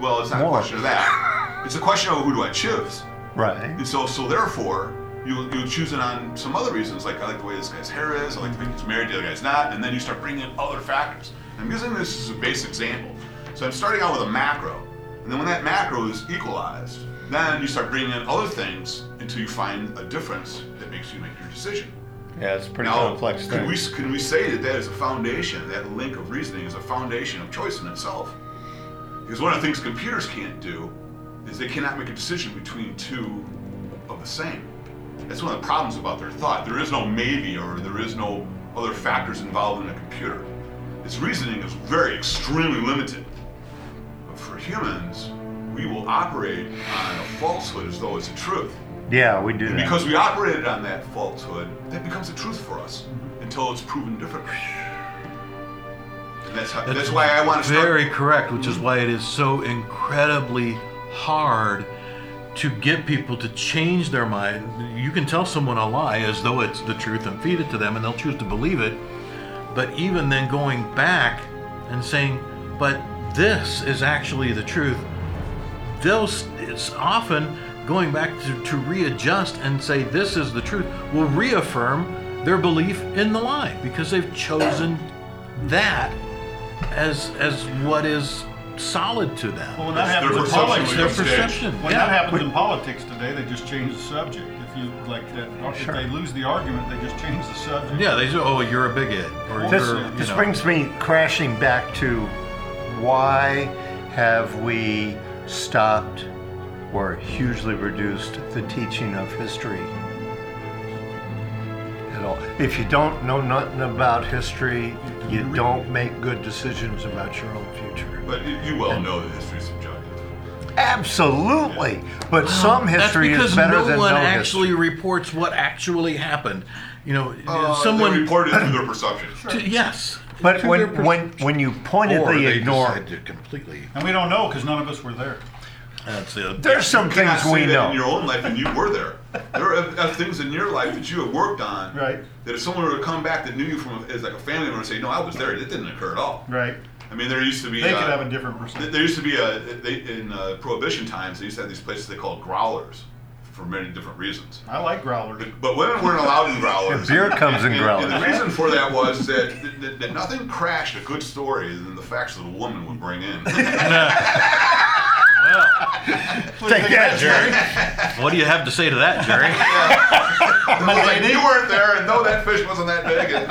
Well, it's not More. a question of that. It's a question of who do I choose. Right. And so, so therefore, you you choose it on some other reasons, like I like the way this guy's hair is, I like the way he's married, the other guy's not, and then you start bringing in other factors. I'm using this as a base example. So I'm starting out with a macro, and then when that macro is equalized, then you start bringing in other things until you find a difference that makes you make your decision. Yeah, it's a pretty now, complex can thing. we can we say that that is a foundation, that link of reasoning is a foundation of choice in itself? Because one of the things computers can't do is they cannot make a decision between two of the same. That's one of the problems about their thought. There is no maybe or there is no other factors involved in a computer. Its reasoning is very extremely limited. But for humans, we will operate on a falsehood as though it's a truth. Yeah, we do And that. because we operated on that falsehood, that becomes the truth for us until it's proven different. And that's, how, that's, why I want to start. Very correct, which is why it is so incredibly hard to get people to change their mind. You can tell someone a lie as though it's the truth and feed it to them, and they'll choose to believe it. But even then, going back and saying, but this is actually the truth, they'll, it's often going back to, to readjust and say, this is the truth, will reaffirm their belief in the lie because they've chosen that as as what is solid to them. Well, when that happens in politics, their you're on stage. perception. when yeah. that happens in politics today, they just change the subject. If you like that, if they lose the argument, they just change the subject. Yeah, they say, "Oh, you're a bigot," or This, you're, you this know. brings me crashing back to why have we stopped or hugely reduced the teaching of history at all? If you don't know nothing about history, you don't make good decisions about your own future. But you, you well know that history is subjective. Absolutely, but some history because is better no than one no actually history. reports what actually happened. You know, Uh, someone. they reported through their perception. to- yes, But when pers- when when you or pointedly they ignore decide to completely. And we don't know because none of us were there. That's it. There's some You cannot things we say that in know. your own life, and you were there. There are, are things in your life that you have worked on. Right. That if someone were to come back that knew you from as like a family member and say, "No, I was there. It didn't occur at all." Right. I mean, there used to be. They uh, could have a different perspective. There used to be a they, in uh, prohibition times. They used to have these places they called growlers, for many different reasons. I like growlers. But, but women weren't allowed in growlers. Beer comes in And- growlers. And the reason for that was that, that, that nothing crashed a good story than the facts that a woman would bring in. Well, Take that, Jerry. what do you have to say to that, Jerry? like, you weren't there, and no, that fish wasn't that big. And,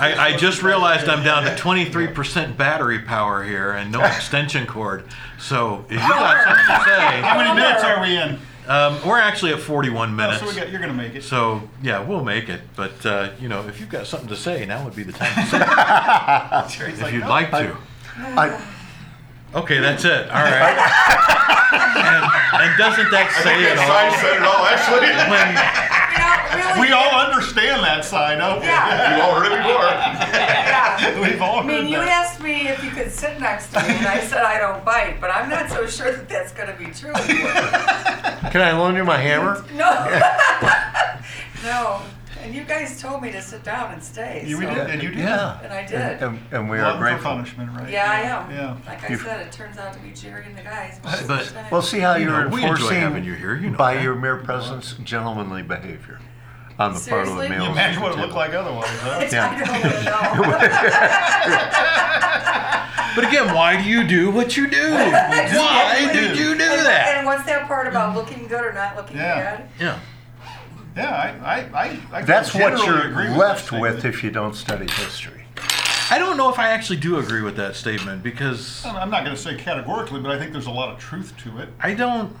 I, I just realized I'm down to 23% battery power here and no extension cord. So if you got something to say, How many minutes are we in? um, we're actually at 41 Oh, minutes. so we got, you're gonna make it. So yeah, we'll make it. But uh, you know, if you've got something to say, now would be the time to say it. if you'd like to. I, Okay, that's it. All right. and, and doesn't that I say think it that sign all? said it all, actually. When, You know, really. We all understand that sign, don't we? Yeah. You've all heard it before. Yeah. We've all I mean, you that. asked me if you could sit next to me, and I said I don't bite, but I'm not so sure that that's going to be true anymore. can I loan you my hammer? No. no. And you guys told me to sit down and stay. You so- did, and you did. Yeah. And I did. And, and we are Glutton for grateful. punishment, right? Yeah, I am. Yeah. Like I You've- said, it turns out to be Jerry and the guys. most But- the time. Well, see how You you're know, we enjoy enforcing having you here, you know by that. your mere presence gentlemanly behavior on the part of Seriously? the You males. Imagine at what the it looked like otherwise, huh? Yeah. I don't know. but again, why do you do what you do? Why did you do and, that? and what's that part about looking good or not looking Yeah. bad? Yeah. Yeah, I, I, I, I That's what you're agree left that with if you don't study history. I don't know if I actually do agree with that statement because I'm not going to say categorically, but I think there's a lot of truth to it. I don't.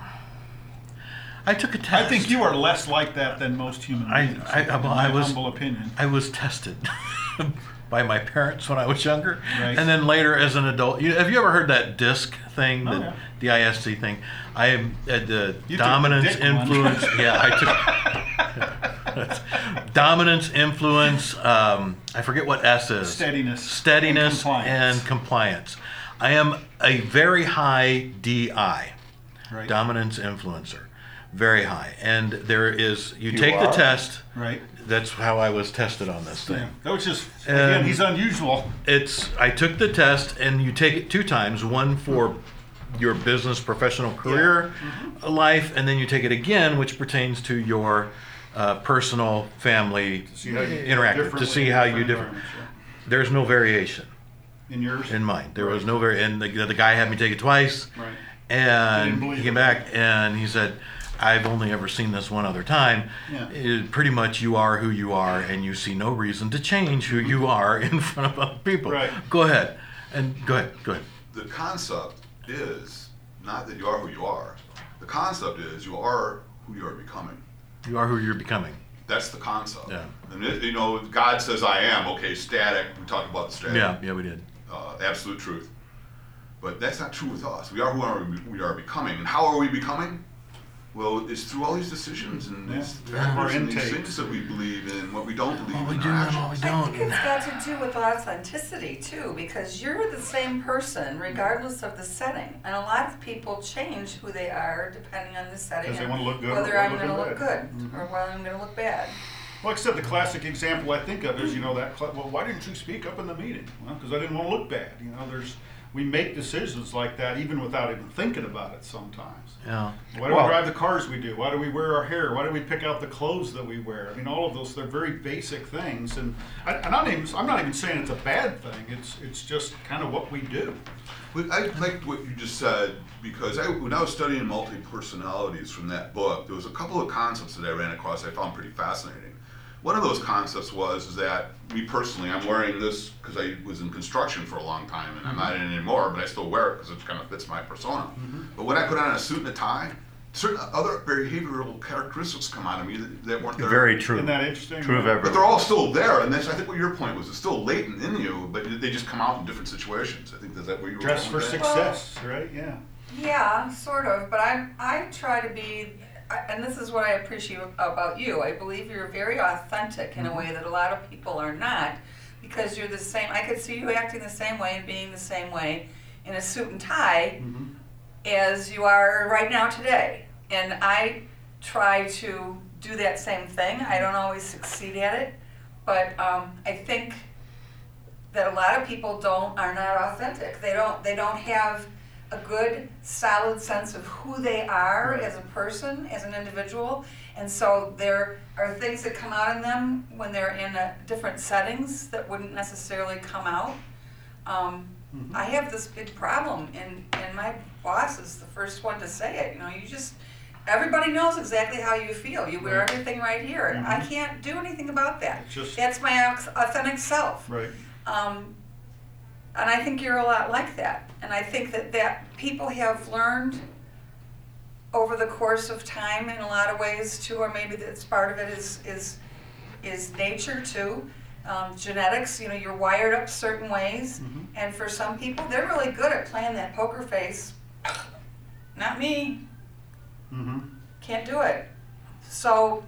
I took a test. I think you are less like that than most human I- beings. I- in well, my I was- humble opinion. I was tested by my parents when I was younger, Right. and then later as an adult. You, have you ever heard that DISC thing, Oh, the yeah. D-I-S-C thing? I am uh, the You dominance, influence. yeah, I took dominance, influence. Um, I forget what S is. Steadiness. Steadiness And and compliance. compliance. I am a very high DI, Right. dominance influencer, very high. And there is you, You take the test. Right. That's how I was tested on this thing. Yeah. That was just, again, he's unusual. It's I took the test and you take it two times, one for your business professional career Mm-hmm. life and then you take it again which pertains to your uh, personal family See you do interactive to see how you differ. environments, There's no variation. In yours? in mine. There was no very and the, the guy had me take it twice Right. and he came back and he said I've only ever seen this one other time. Yeah. It- pretty much, you are who you are, and you see no reason to change who you are in front of other people. Right. Go ahead, and go ahead, go ahead. The concept is not that you are who you are. The concept is you are who you are becoming. You are who you're becoming. That's the concept. Yeah. And it, you know, God says I am. Okay, static. We talked about the static. Yeah, yeah, we did. uh, absolute truth. But that's not true with us. We are who are we are becoming. And how are we becoming? Well, it's through all these decisions and Yeah. these Yeah. Factors and these intakes. things that we believe in, what we don't believe What we in, do our and what we I think don't. it's got to do with authenticity too, because you're the same person regardless of the setting. And a lot of people change who they are depending on the setting. 'Cause they and wanna look good or Whether wanna I'm look going to look bad. good mm-hmm. or whether I'm going to look bad. Like I said, the classic example I think of is, you know, that, cl- well, why didn't you speak up in the meeting? Well, because I didn't want to look bad. You know, there's, we make decisions like that even without even thinking about it sometimes. Yeah. Why do Well- we drive the cars we do? Why do we wear our hair? Why do we pick out the clothes that we wear? I mean, all of those, they're very basic things. And I, I'm, not even, I'm not even saying it's a bad thing. It's, it's just kind of what we do. But I liked what you just said because I, when I was studying multi personalities from that book, there was a couple of concepts that I ran across I found pretty fascinating. One of those concepts was is that me personally, I'm wearing this because I was in construction for a long time and I'm not in it anymore, but I still wear it because it kind of fits my persona. Mm-hmm. But when I put on a suit and a tie, certain other behavioral characteristics come out of me that, that weren't there. Very true. Isn't that interesting? True of everything. But they're all still there, and that's I think what your point was. It's still latent in you, but they just come out in different situations. I think that's that where you were Dress going for with that? success, right? Yeah. Yeah, sort of. But I I try to be, I- and this is what I appreciate about you. I believe you're very authentic in a way that a lot of people are not, because you're the same. I could see you acting the same way and being the same way in a suit and tie. as you are right now today. And I try to do that same thing. I don't always succeed at it, but um, I think that a lot of people don't are not authentic. They don't they don't have a good solid sense of who they are as a person, as an individual. And so there are things that come out in them when they're in a different settings that wouldn't necessarily come out. Um, I have this big problem, and, and my boss is the first one to say it. You know, you just, everybody knows exactly how you feel. You wear Right. everything right here. I can't do anything about that. Just- That's my authentic self. Right. Um, and I think you're a lot like that. And I think that, that people have learned over the course of time in a lot of ways too, or maybe that's part of it is, is, is nature too. Um, genetics, you know, you're wired up certain ways. And for some people, they're really good at playing that poker face. Not me. Mm-hmm. Can't do it. So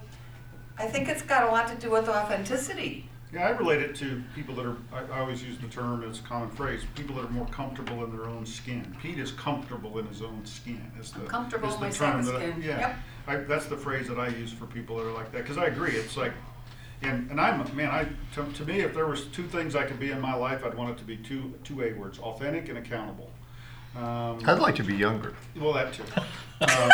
I think it's got a lot to do with authenticity. Yeah, I relate it to people that are, I, I always use the term as a common phrase, people that are more comfortable in their own skin. Pete is comfortable in his own skin. Is the, I'm comfortable is in the my term that I- skin. Yeah, Yep. I, that's the phrase that I use for people that are like that, because I agree, it's like, and, and I'm, man, I, to, to me, if there was two things I could be in my life, I'd want it to be two, two A words, authentic and accountable. Um, I'd like to be younger. well, that too. Um,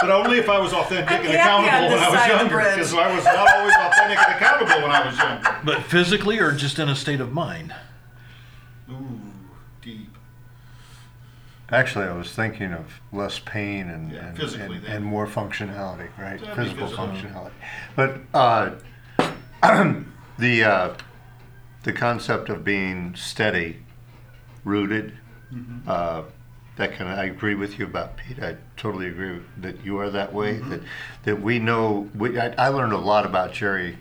but only if I was authentic I'm and accountable when I was side of the younger, because I was not always authentic and accountable when I was younger. But physically or just in a state of mind? Ooh, deep. Actually, I was thinking of less pain and, Yeah, and, physically and, and more functionality, right? That'd Physical physical. functionality. But uh, the uh, the concept of being steady, rooted, Mm-hmm. uh, that kind of. I agree with you about Pete. I totally agree that you are that way. Mm-hmm. That that we know. We, I, I learned a lot about Jerry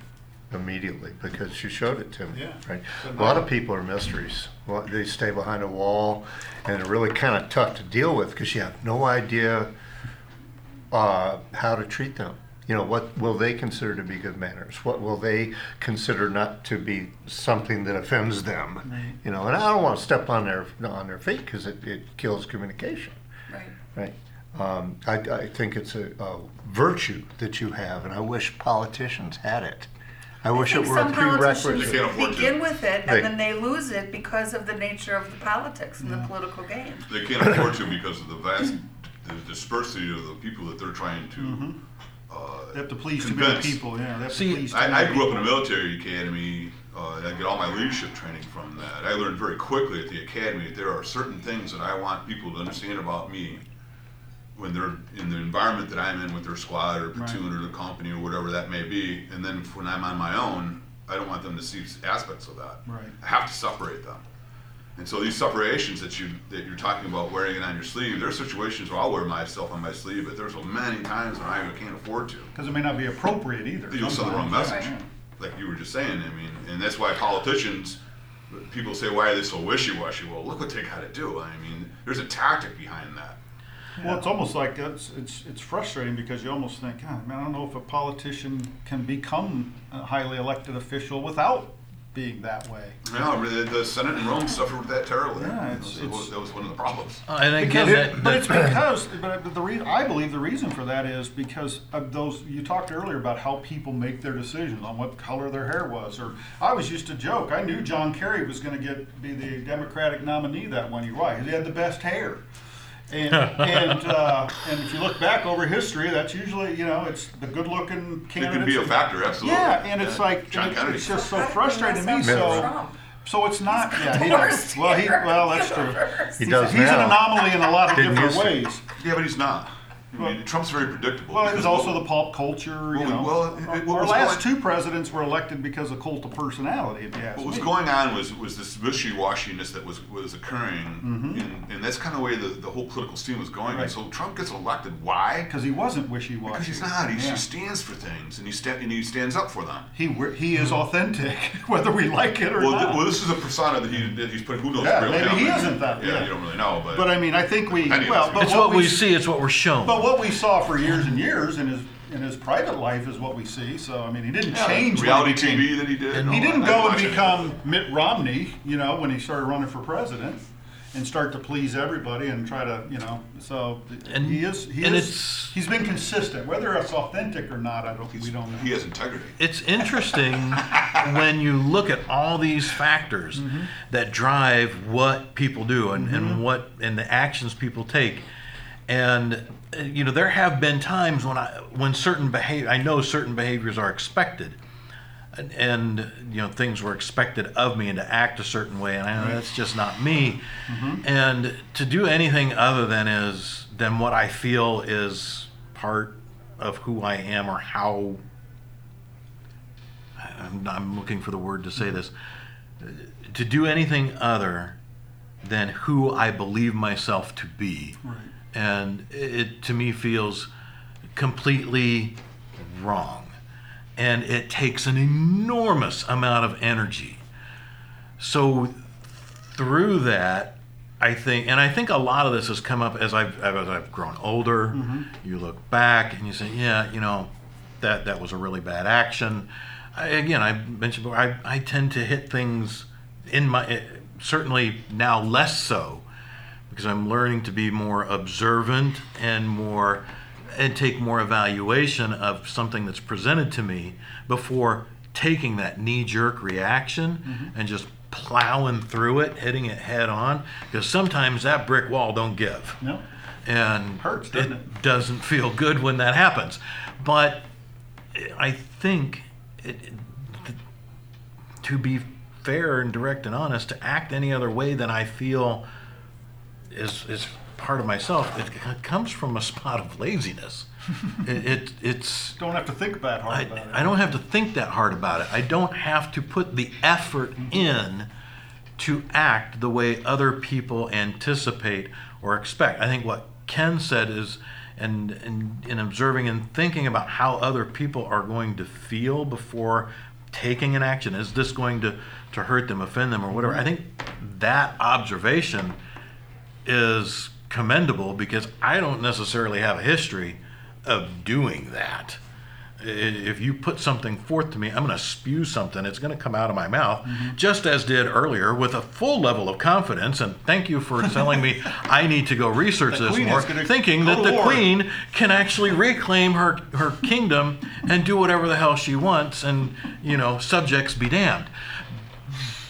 immediately because you showed it to me. Yeah. Right. A lot of people are mysteries. Well, they stay behind a wall, and they're really kind of tough to deal with because you have no idea uh, how to treat them. You know, what will they consider to be good manners? What will they consider not to be something that offends them? You know, and I don't want to step on their on their feet because it, it kills communication, Right. right? Um, I, I think it's a, a virtue that you have, and I wish politicians had it. I wish I it were a some politicians prerequisite. They can't to. begin with it They- and then they lose it because of the nature of the politics and the political game. They can't afford to because of the vast the dispersity of the people that they're trying to. Uh, They have to please too many convince. people. Yeah, they have See, to please too I, I many grew up in a military academy. Uh, I get all my leadership training from that. I learned very quickly at the academy that there are certain things that I want people to understand about me when they're in the environment that I'm in with their squad or platoon or the company or whatever that may be. And then when I'm on my own, I don't want them to see aspects of that. Right. I have to separate them. And so these separations that you that you're talking about wearing it on your sleeve, there are situations where I'll wear myself on my sleeve, but there's so many times when I can't afford to. Because it may not be appropriate either. You'll send the wrong message, like you were just saying. I mean, and that's why politicians, people say, why are they so wishy-washy? Well, look what they got to do. I mean, there's a tactic behind that. Well, it's almost like it's, it's it's frustrating because you almost think, God, man, I don't know if a politician can become a highly elected official without being that way. Yeah, the, the Senate in Rome suffered with that terribly. Yeah, that, was, it's- that was one of the problems. Uh, and again, Because it- that, but it's because, but the reason I believe the reason for that is because of those. You talked earlier about how people make their decisions on what color their hair was, or I was used to joke. I knew John Kerry was going to get be the Democratic nominee that one year. Why? 'Cause he had the best hair. And and uh, and if you look back over history, that's usually you know it's the good-looking king. It candidates. can be a factor, absolutely. Yeah, and it's like John and it- Kennedy. it's just so How frustrating to me. So Trump? so it's not. Yeah, he does. Well, he well that's true. He He's, does he's an now. anomaly in a lot of Didn't different used to. ways. Yeah, but he's not. I mean, Trump's very predictable. Well, because there's also of- the pop culture. You Well, know, well, it- what our was last going- two presidents were elected because of cult of personality. If you ask What was going on was was this wishy-washiness that was was occurring, Mm-hmm. and, and that's kind of the way the, the whole political scene was going. Right. And so Trump gets elected. Why? Because he wasn't wishy-washy. Because he's not. He, Yeah. he stands for things, and he sta- and he stands up for them. He he is authentic, whether we like it or Well, not. th- well, this is a persona that he that he's put. Who knows? Yeah, real maybe he isn't that, Yeah, yeah. you don't really know, but. but I mean, I think we well, but it's what we s- see, it's what we're shown. But what we saw for years and years in his in his private life is what we see. So I mean, he didn't change. reality he TV that he did. And he didn't I go and watch it. become Mitt Romney, you know, when he started running for president. and start to please everybody and try to, you know, so And- he is, he and is, it's- he's been consistent. Whether it's authentic or not, I don't, we don't know. He has integrity. it's interesting when you look at all these factors mm-hmm. that drive what people do and, and mm-hmm. what and the actions people take and you know there have been times when i when certain behavior i know certain behaviors are expected and, you know things were expected of me and to act a certain way and I know that's just not me mm-hmm. and to do anything other than is than what i feel is part of who i am or how I'm, I'm looking for the word to say mm-hmm. this to do anything other than who I believe myself to be. Right. And it to me feels completely wrong. And it takes an enormous amount of energy. So through that, I think, and I think a lot of this has come up as I've as I've grown older. Mm-hmm. You look back and you say, yeah, you know, that that was a really bad action. I, again, I mentioned before, I I tend to hit things in my certainly now less so because I'm learning to be more observant and more and take more evaluation of something that's presented to me before taking that knee jerk reaction mm-hmm. and just plowing through it, hitting it head on because sometimes that brick wall don't give No, and Hurts, doesn't it? doesn't feel good when that happens. But I think it, to be fair and direct and honest, to act any other way than I feel is is part of myself, it c- comes from a spot of laziness. it, it it's don't have to think that hard I, about it. I don't have to think that hard about it. I don't have to put the effort mm-hmm. in to act the way other people anticipate or expect. I think what Ken said is, and, and in observing and thinking about how other people are going to feel before taking an action, is this going to, to hurt them, offend them, or whatever? I think that observation is commendable because I don't necessarily have a history of doing that. If you put something forth to me, I'm going to spew something. It's going to come out of my mouth, mm-hmm. just as did earlier, with a full level of confidence. And thank you for telling me I need to go research The this queen more, thinking that the war. queen can actually reclaim her her kingdom and do whatever the hell she wants, and you know, subjects be damned.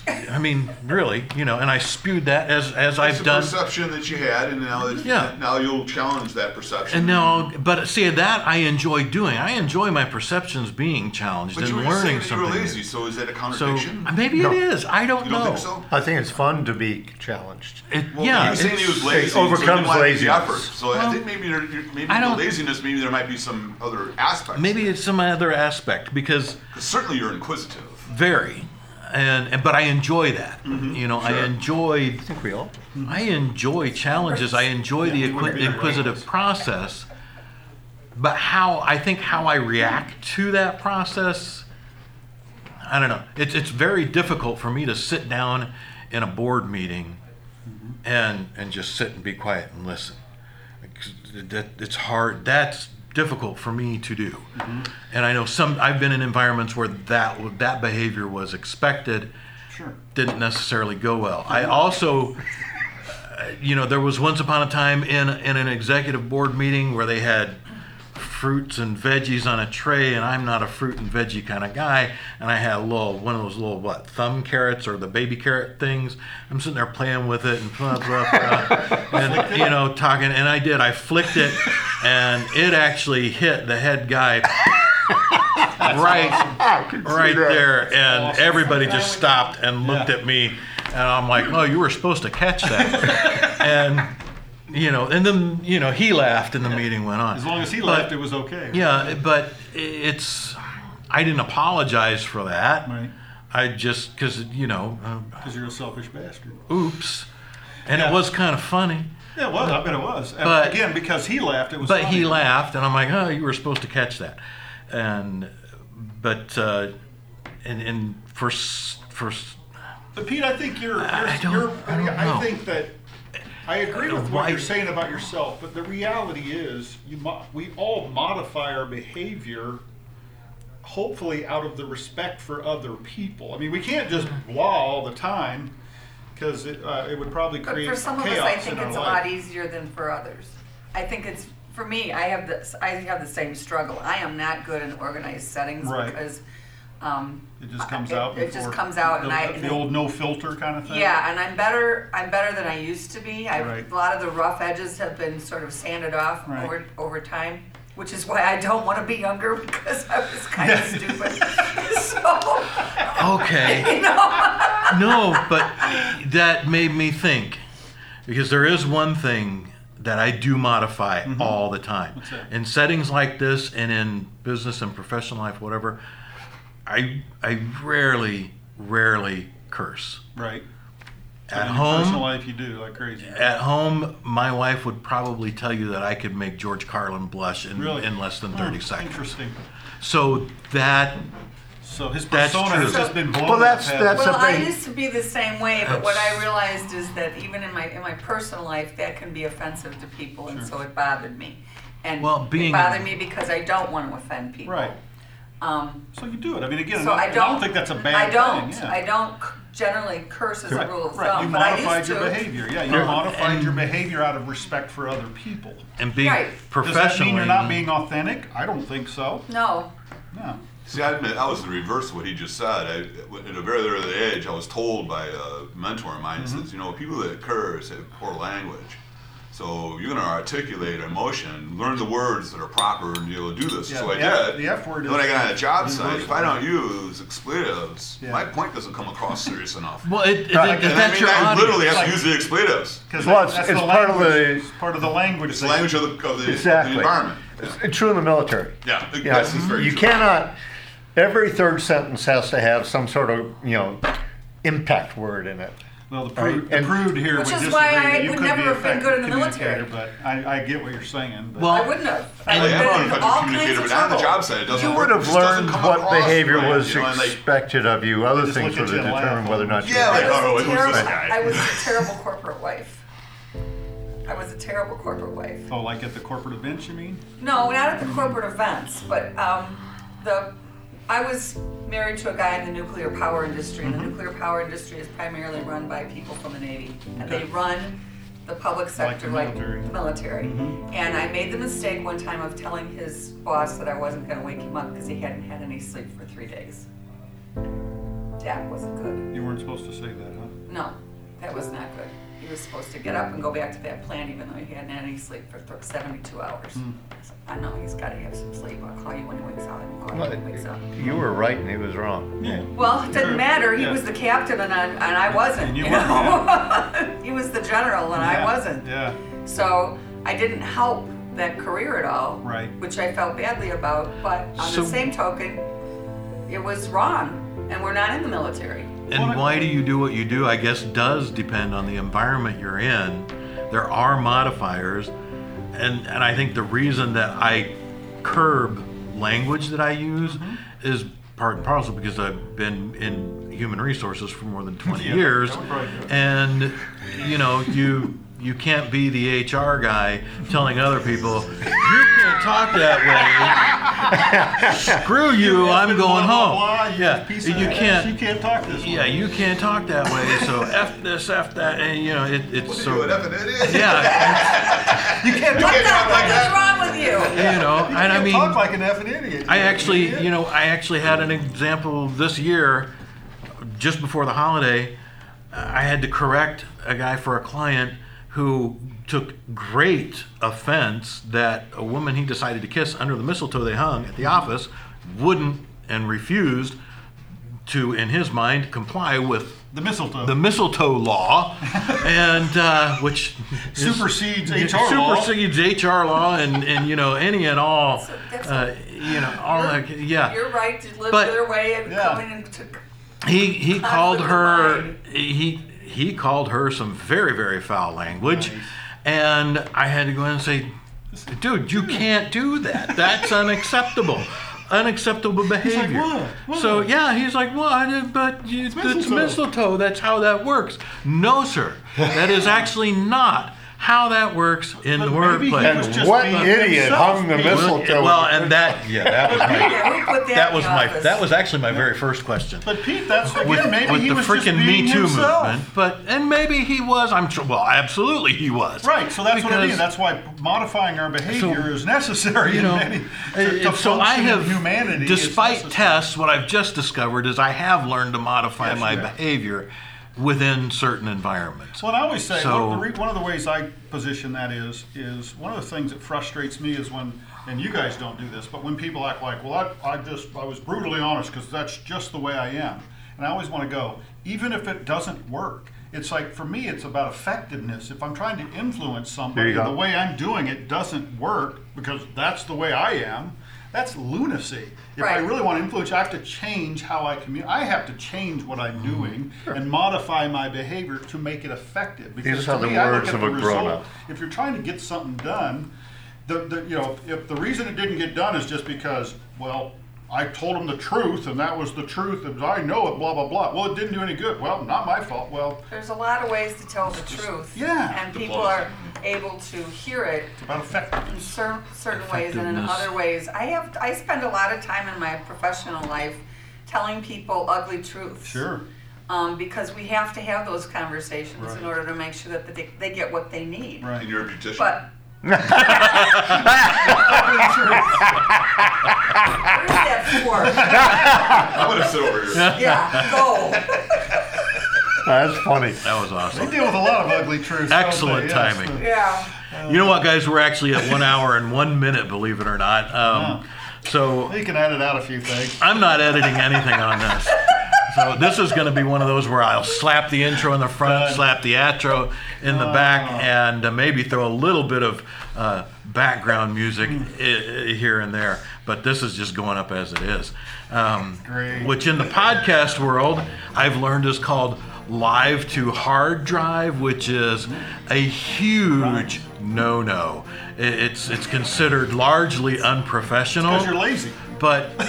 I mean, really, you know, and I spewed that as as It's I've a done. perception that you had, and now that, Yeah. now you'll challenge that perception. And now, but see that I enjoy doing. I enjoy my perceptions being challenged but and you were just saying learning that you were something. lazy, so is that a So contradiction? maybe No. it is. I don't you know. don't think so? I think it's fun to be challenged. It, Well, yeah, he was saying he it's- was lazy, it so he didn't overcomes want to make the laziness. effort. So I Well, think maybe you're, you're, maybe I the don't- laziness, maybe there might be some other aspects. maybe it's some other aspect because certainly you're inquisitive. very, and, and but I enjoy that. Mm-hmm. You know, I enjoy I think we all. I enjoy challenges. I enjoy the Yeah, we wouldn't inqui- be here inquisitive otherwise. process. But how I think how I react to that process, I don't know. It's it's very difficult for me to sit down in a board meeting and and just sit and be quiet and listen. It's hard. That's difficult for me to do. And I know some. I've been in environments where that that behavior was expected Sure. didn't necessarily go well. I also, uh, you know, there was once upon a time in in an executive board meeting where they had fruits and veggies on a tray, and I'm not a fruit and veggie kind of guy, and I had a little one of those little what thumb carrots or the baby carrot things. I'm sitting there playing with it and blah blah blah, and you know talking, and I did. I flicked it, and it actually hit the head guy right right there, and everybody just stopped and looked Yeah. at me, and I'm like, "Oh, you were supposed to catch that," and you know, and then you know he laughed, and the meeting went on. As long as he But- left, it was okay. Yeah, but it's I didn't apologize for that. Right. I just because you know, uh, Because you're a selfish bastard. oops, and Yeah. it was kind of funny. Yeah, well, I bet it was. And But- again, because he laughed, it was. But funny. he laughed, and I'm like, "Oh, you were supposed to catch that," and but uh, and and for for But Pete, I think you're. you're, I don't- you're I don't know. think that. I agree with what you're saying about yourself, but the reality is, you mo- we all modify our behavior, hopefully out of the respect for other people. I mean, we can't just blah all the time, because it, uh, it would probably But create for some of us, chaos I think in our it's a life. lot easier than for others. I think it's, for me, I have this, I have the same struggle. I am not good in organized settings Right. because, um. It just comes it- out. It just comes out the, and I. the old no filter kind of thing. Yeah, and I'm better. I'm better than I used to be. I, Right. A lot of the rough edges have been sort of sanded off Right. over over time, which is why I don't want to be younger because I was kind of stupid. so Okay. you know, No, but that made me think because there is one thing that I do modify all the time. Mm-hmm. What's that? In settings like this and in business and professional life, whatever, I I rarely, rarely curse. Right. At in your personal home, life, you do like crazy. at home, my wife would probably tell you that I could make George Carlin blush in, Really? in less than Oh, 30 seconds. Interesting. So that So his That's persona has just been blown. Well, that's- to the that's- well, I used to be the same way, but what I realized is that even in my in my personal life, that can be offensive to people, and so it bothered me. And Well, being- it bothered me because I don't want to offend people. Right. Um, So you do it. I mean, again, so I don't. think that's a bad I don't. thing. Yeah. I don't generally curse as a rule of Right, thumb, you but I modified used your to. behavior. Yeah, you You're- modified and- your behavior out of respect for other people. and being Right. Does that mean you're not being authentic? I don't think so. No, No. See, I admit I was the reverse of what he just said. I, at a very early age, I was told by a mentor of mine, he says, you know, people that curse have poor language. So you're going to articulate emotion, learn the words that are proper, and be able to do this. Yeah, so I did. the F word when I got on a job site, if I don't use expletives, Yeah. my point doesn't come across serious enough. Well, it, it, Right. if and I that's mean, I audience. literally have Like- to use the expletives. Because Well, it's- that's it's the part of the- part of the language. It's the language of the, of the, Exactly. of the environment. It's true in the military. Yeah, You, know, that's very you true. cannot. Every third sentence has to have some sort of you know impact word in it. Well, the prude, Right, the prude here Which would is disagree why I you would could never be have been good in the effective military. communicator, But I, I get what you're saying. But Well, I wouldn't have. I And- would I have been in all kinds of but not on the trouble. job site. It doesn't You work. would It have just doesn't learned come what across behavior right, was you know, and, like, expected of you. Other just things look would at you and determine laugh. whether or not you. Yeah, were like, I was, oh, a who's this terrible, guy? I was a terrible corporate wife. I was a terrible corporate wife. oh, like at the corporate events, you mean? No, not at the corporate events, but um, the I was married to a guy in the nuclear power industry, and the mm-hmm. nuclear power industry is primarily run by people from the Navy, and they run the public Like sector the like military. the military. Mm-hmm. And I made the mistake one time of telling his boss that I wasn't going to wake him up because he hadn't had any sleep for three days. That wasn't good. You weren't supposed to say that, huh? No, that was not good. He was supposed to get up and go back to that plant even though he hadn't had any sleep for th- 72 hours. Hmm. I I know he's got to have some sleep. I'll call you when he wakes up. I'll call you when he wakes up. You were right and he was wrong. Yeah. Well, it didn't Sure. matter. He Yeah. was the captain and I, and I wasn't. And you you weren't, know? he was the general and I wasn't. Yeah. So I didn't help that career at all. Right. Which I felt badly about. But on So- the same token, it was wrong. And we're not in the military. And why do you do what you do? I guess does depend on the environment you're in. There are modifiers, and and I think the reason that I curb language that I use Mm-hmm. is part and parcel because I've been in human resources for more than 20 Yeah, years, that would probably do it. and you know you. You can't be the HR guy telling other people, you can't talk that way. Screw you, I'm going Blah, blah, home. blah, you Yeah, you can't. You can't talk this way. Yeah, you can't talk that way. So f this, f that, and you know it, it's What are so you, an effing idiot? yeah, You can't What talk, the like fuck is wrong with you? you know, you and I mean, talk like an effing idiot. I actually, you know, I actually had an example this year, just before the holiday. I had to correct a guy for a client who took great offense that a woman he decided to kiss under the mistletoe they hung at the office wouldn't and refused to, in his mind, comply with the mistletoe. the mistletoe law, and uh, which is- Supersedes HR law. HR law, and and you know any and all, So uh, you know all that. Yeah, You're right to live But- your way of Yeah. coming into. he he called her mind. he he called her some very very foul language, Nice. and I had to go in and say, dude, you can't do that. That's unacceptable. Unacceptable behavior. "What? What?" So yeah, he's like, what? But you, it's mistletoe." mistletoe. That's how that works. No, sir. That is actually not how that works in the But maybe he workplace. And what idiot himself, hung the Pete. mistletoe? well, and that yeah, that was my Yeah, we put that that was my that was actually my very first question. But Pete, that's again, with, maybe with he the was just freaking being Me Too himself. movement, but and maybe he was. I'm sure. Well, absolutely he was. Right, so that's what I mean. That's why modifying our behavior is necessary you in know, many. To, to so I have, humanity. despite tests, what I've just discovered is I have learned to modify Yes, my you have. behavior within certain environments. Well, and I always say So- one, of the re- one of the ways I position that is is one of the things that frustrates me is when, and you guys don't do this, but when people act like, well, I, I just I was brutally honest because that's just the way I am, and I always want to go, even if it doesn't work. It's like for me, it's about effectiveness. If I'm trying to influence somebody, and the way I'm doing it doesn't work because that's the way I am. That's lunacy. If I really want to influence, I have to change how I communicate. I have to change what I'm mm-hmm. doing and modify my behavior to make it effective. Because These are the me, I look words of the a grown-up. result. If you're trying to get something done, the, the you know if the reason it didn't get done is just because well I told them the truth and that was the truth and I know it blah blah blah. Well, it didn't do any good. Well, not my fault. Well, There's a lot of ways to tell the truth. yeah. And people are able to hear it it's about in effectiveness. certain, certain ways and in Effectiveness. other ways. I have, I spend a lot of time in my professional life telling people ugly truths. Sure. Um, because we have to have those conversations Right. in order to make sure that they, they get what they need. Right. You're a beautician. But. Where's that for? I'm gonna sit over here. Yeah, go. That's funny. That was They awesome. deal with a lot of ugly truths. don't Excellent they? Yes. timing. Yeah. You know what, guys? We're actually at one hour and one minute, believe it or not. Um, so You can edit out a few things. I'm not editing anything on this. So this is going to be one of those where I'll slap the intro in the front, Done. slap the outro in the back, and uh, maybe throw a little bit of uh, background music I- I- here and there. But this is just going up as it is. Um. Which in the podcast world, I've learned is called live to hard drive, which is a huge no-no. It's it's considered largely unprofessional. Because you're lazy. But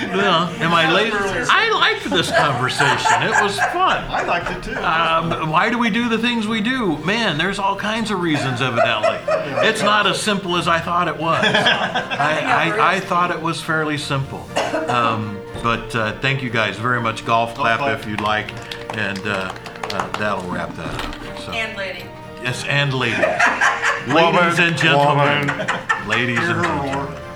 yeah, am I late? I liked this conversation. It was fun. I liked it too. Um, why do we do the things we do? Man, there's all kinds of reasons, evidently. It's not as simple as I thought it was. I, I, I thought it was fairly simple. Um, but uh, thank you guys very much. Golf clap clap. if you'd like. And uh, uh, that'll wrap that up. So, And lady. yes, and ladies. Ladies and gentlemen. Woman. Ladies and gentlemen. roar.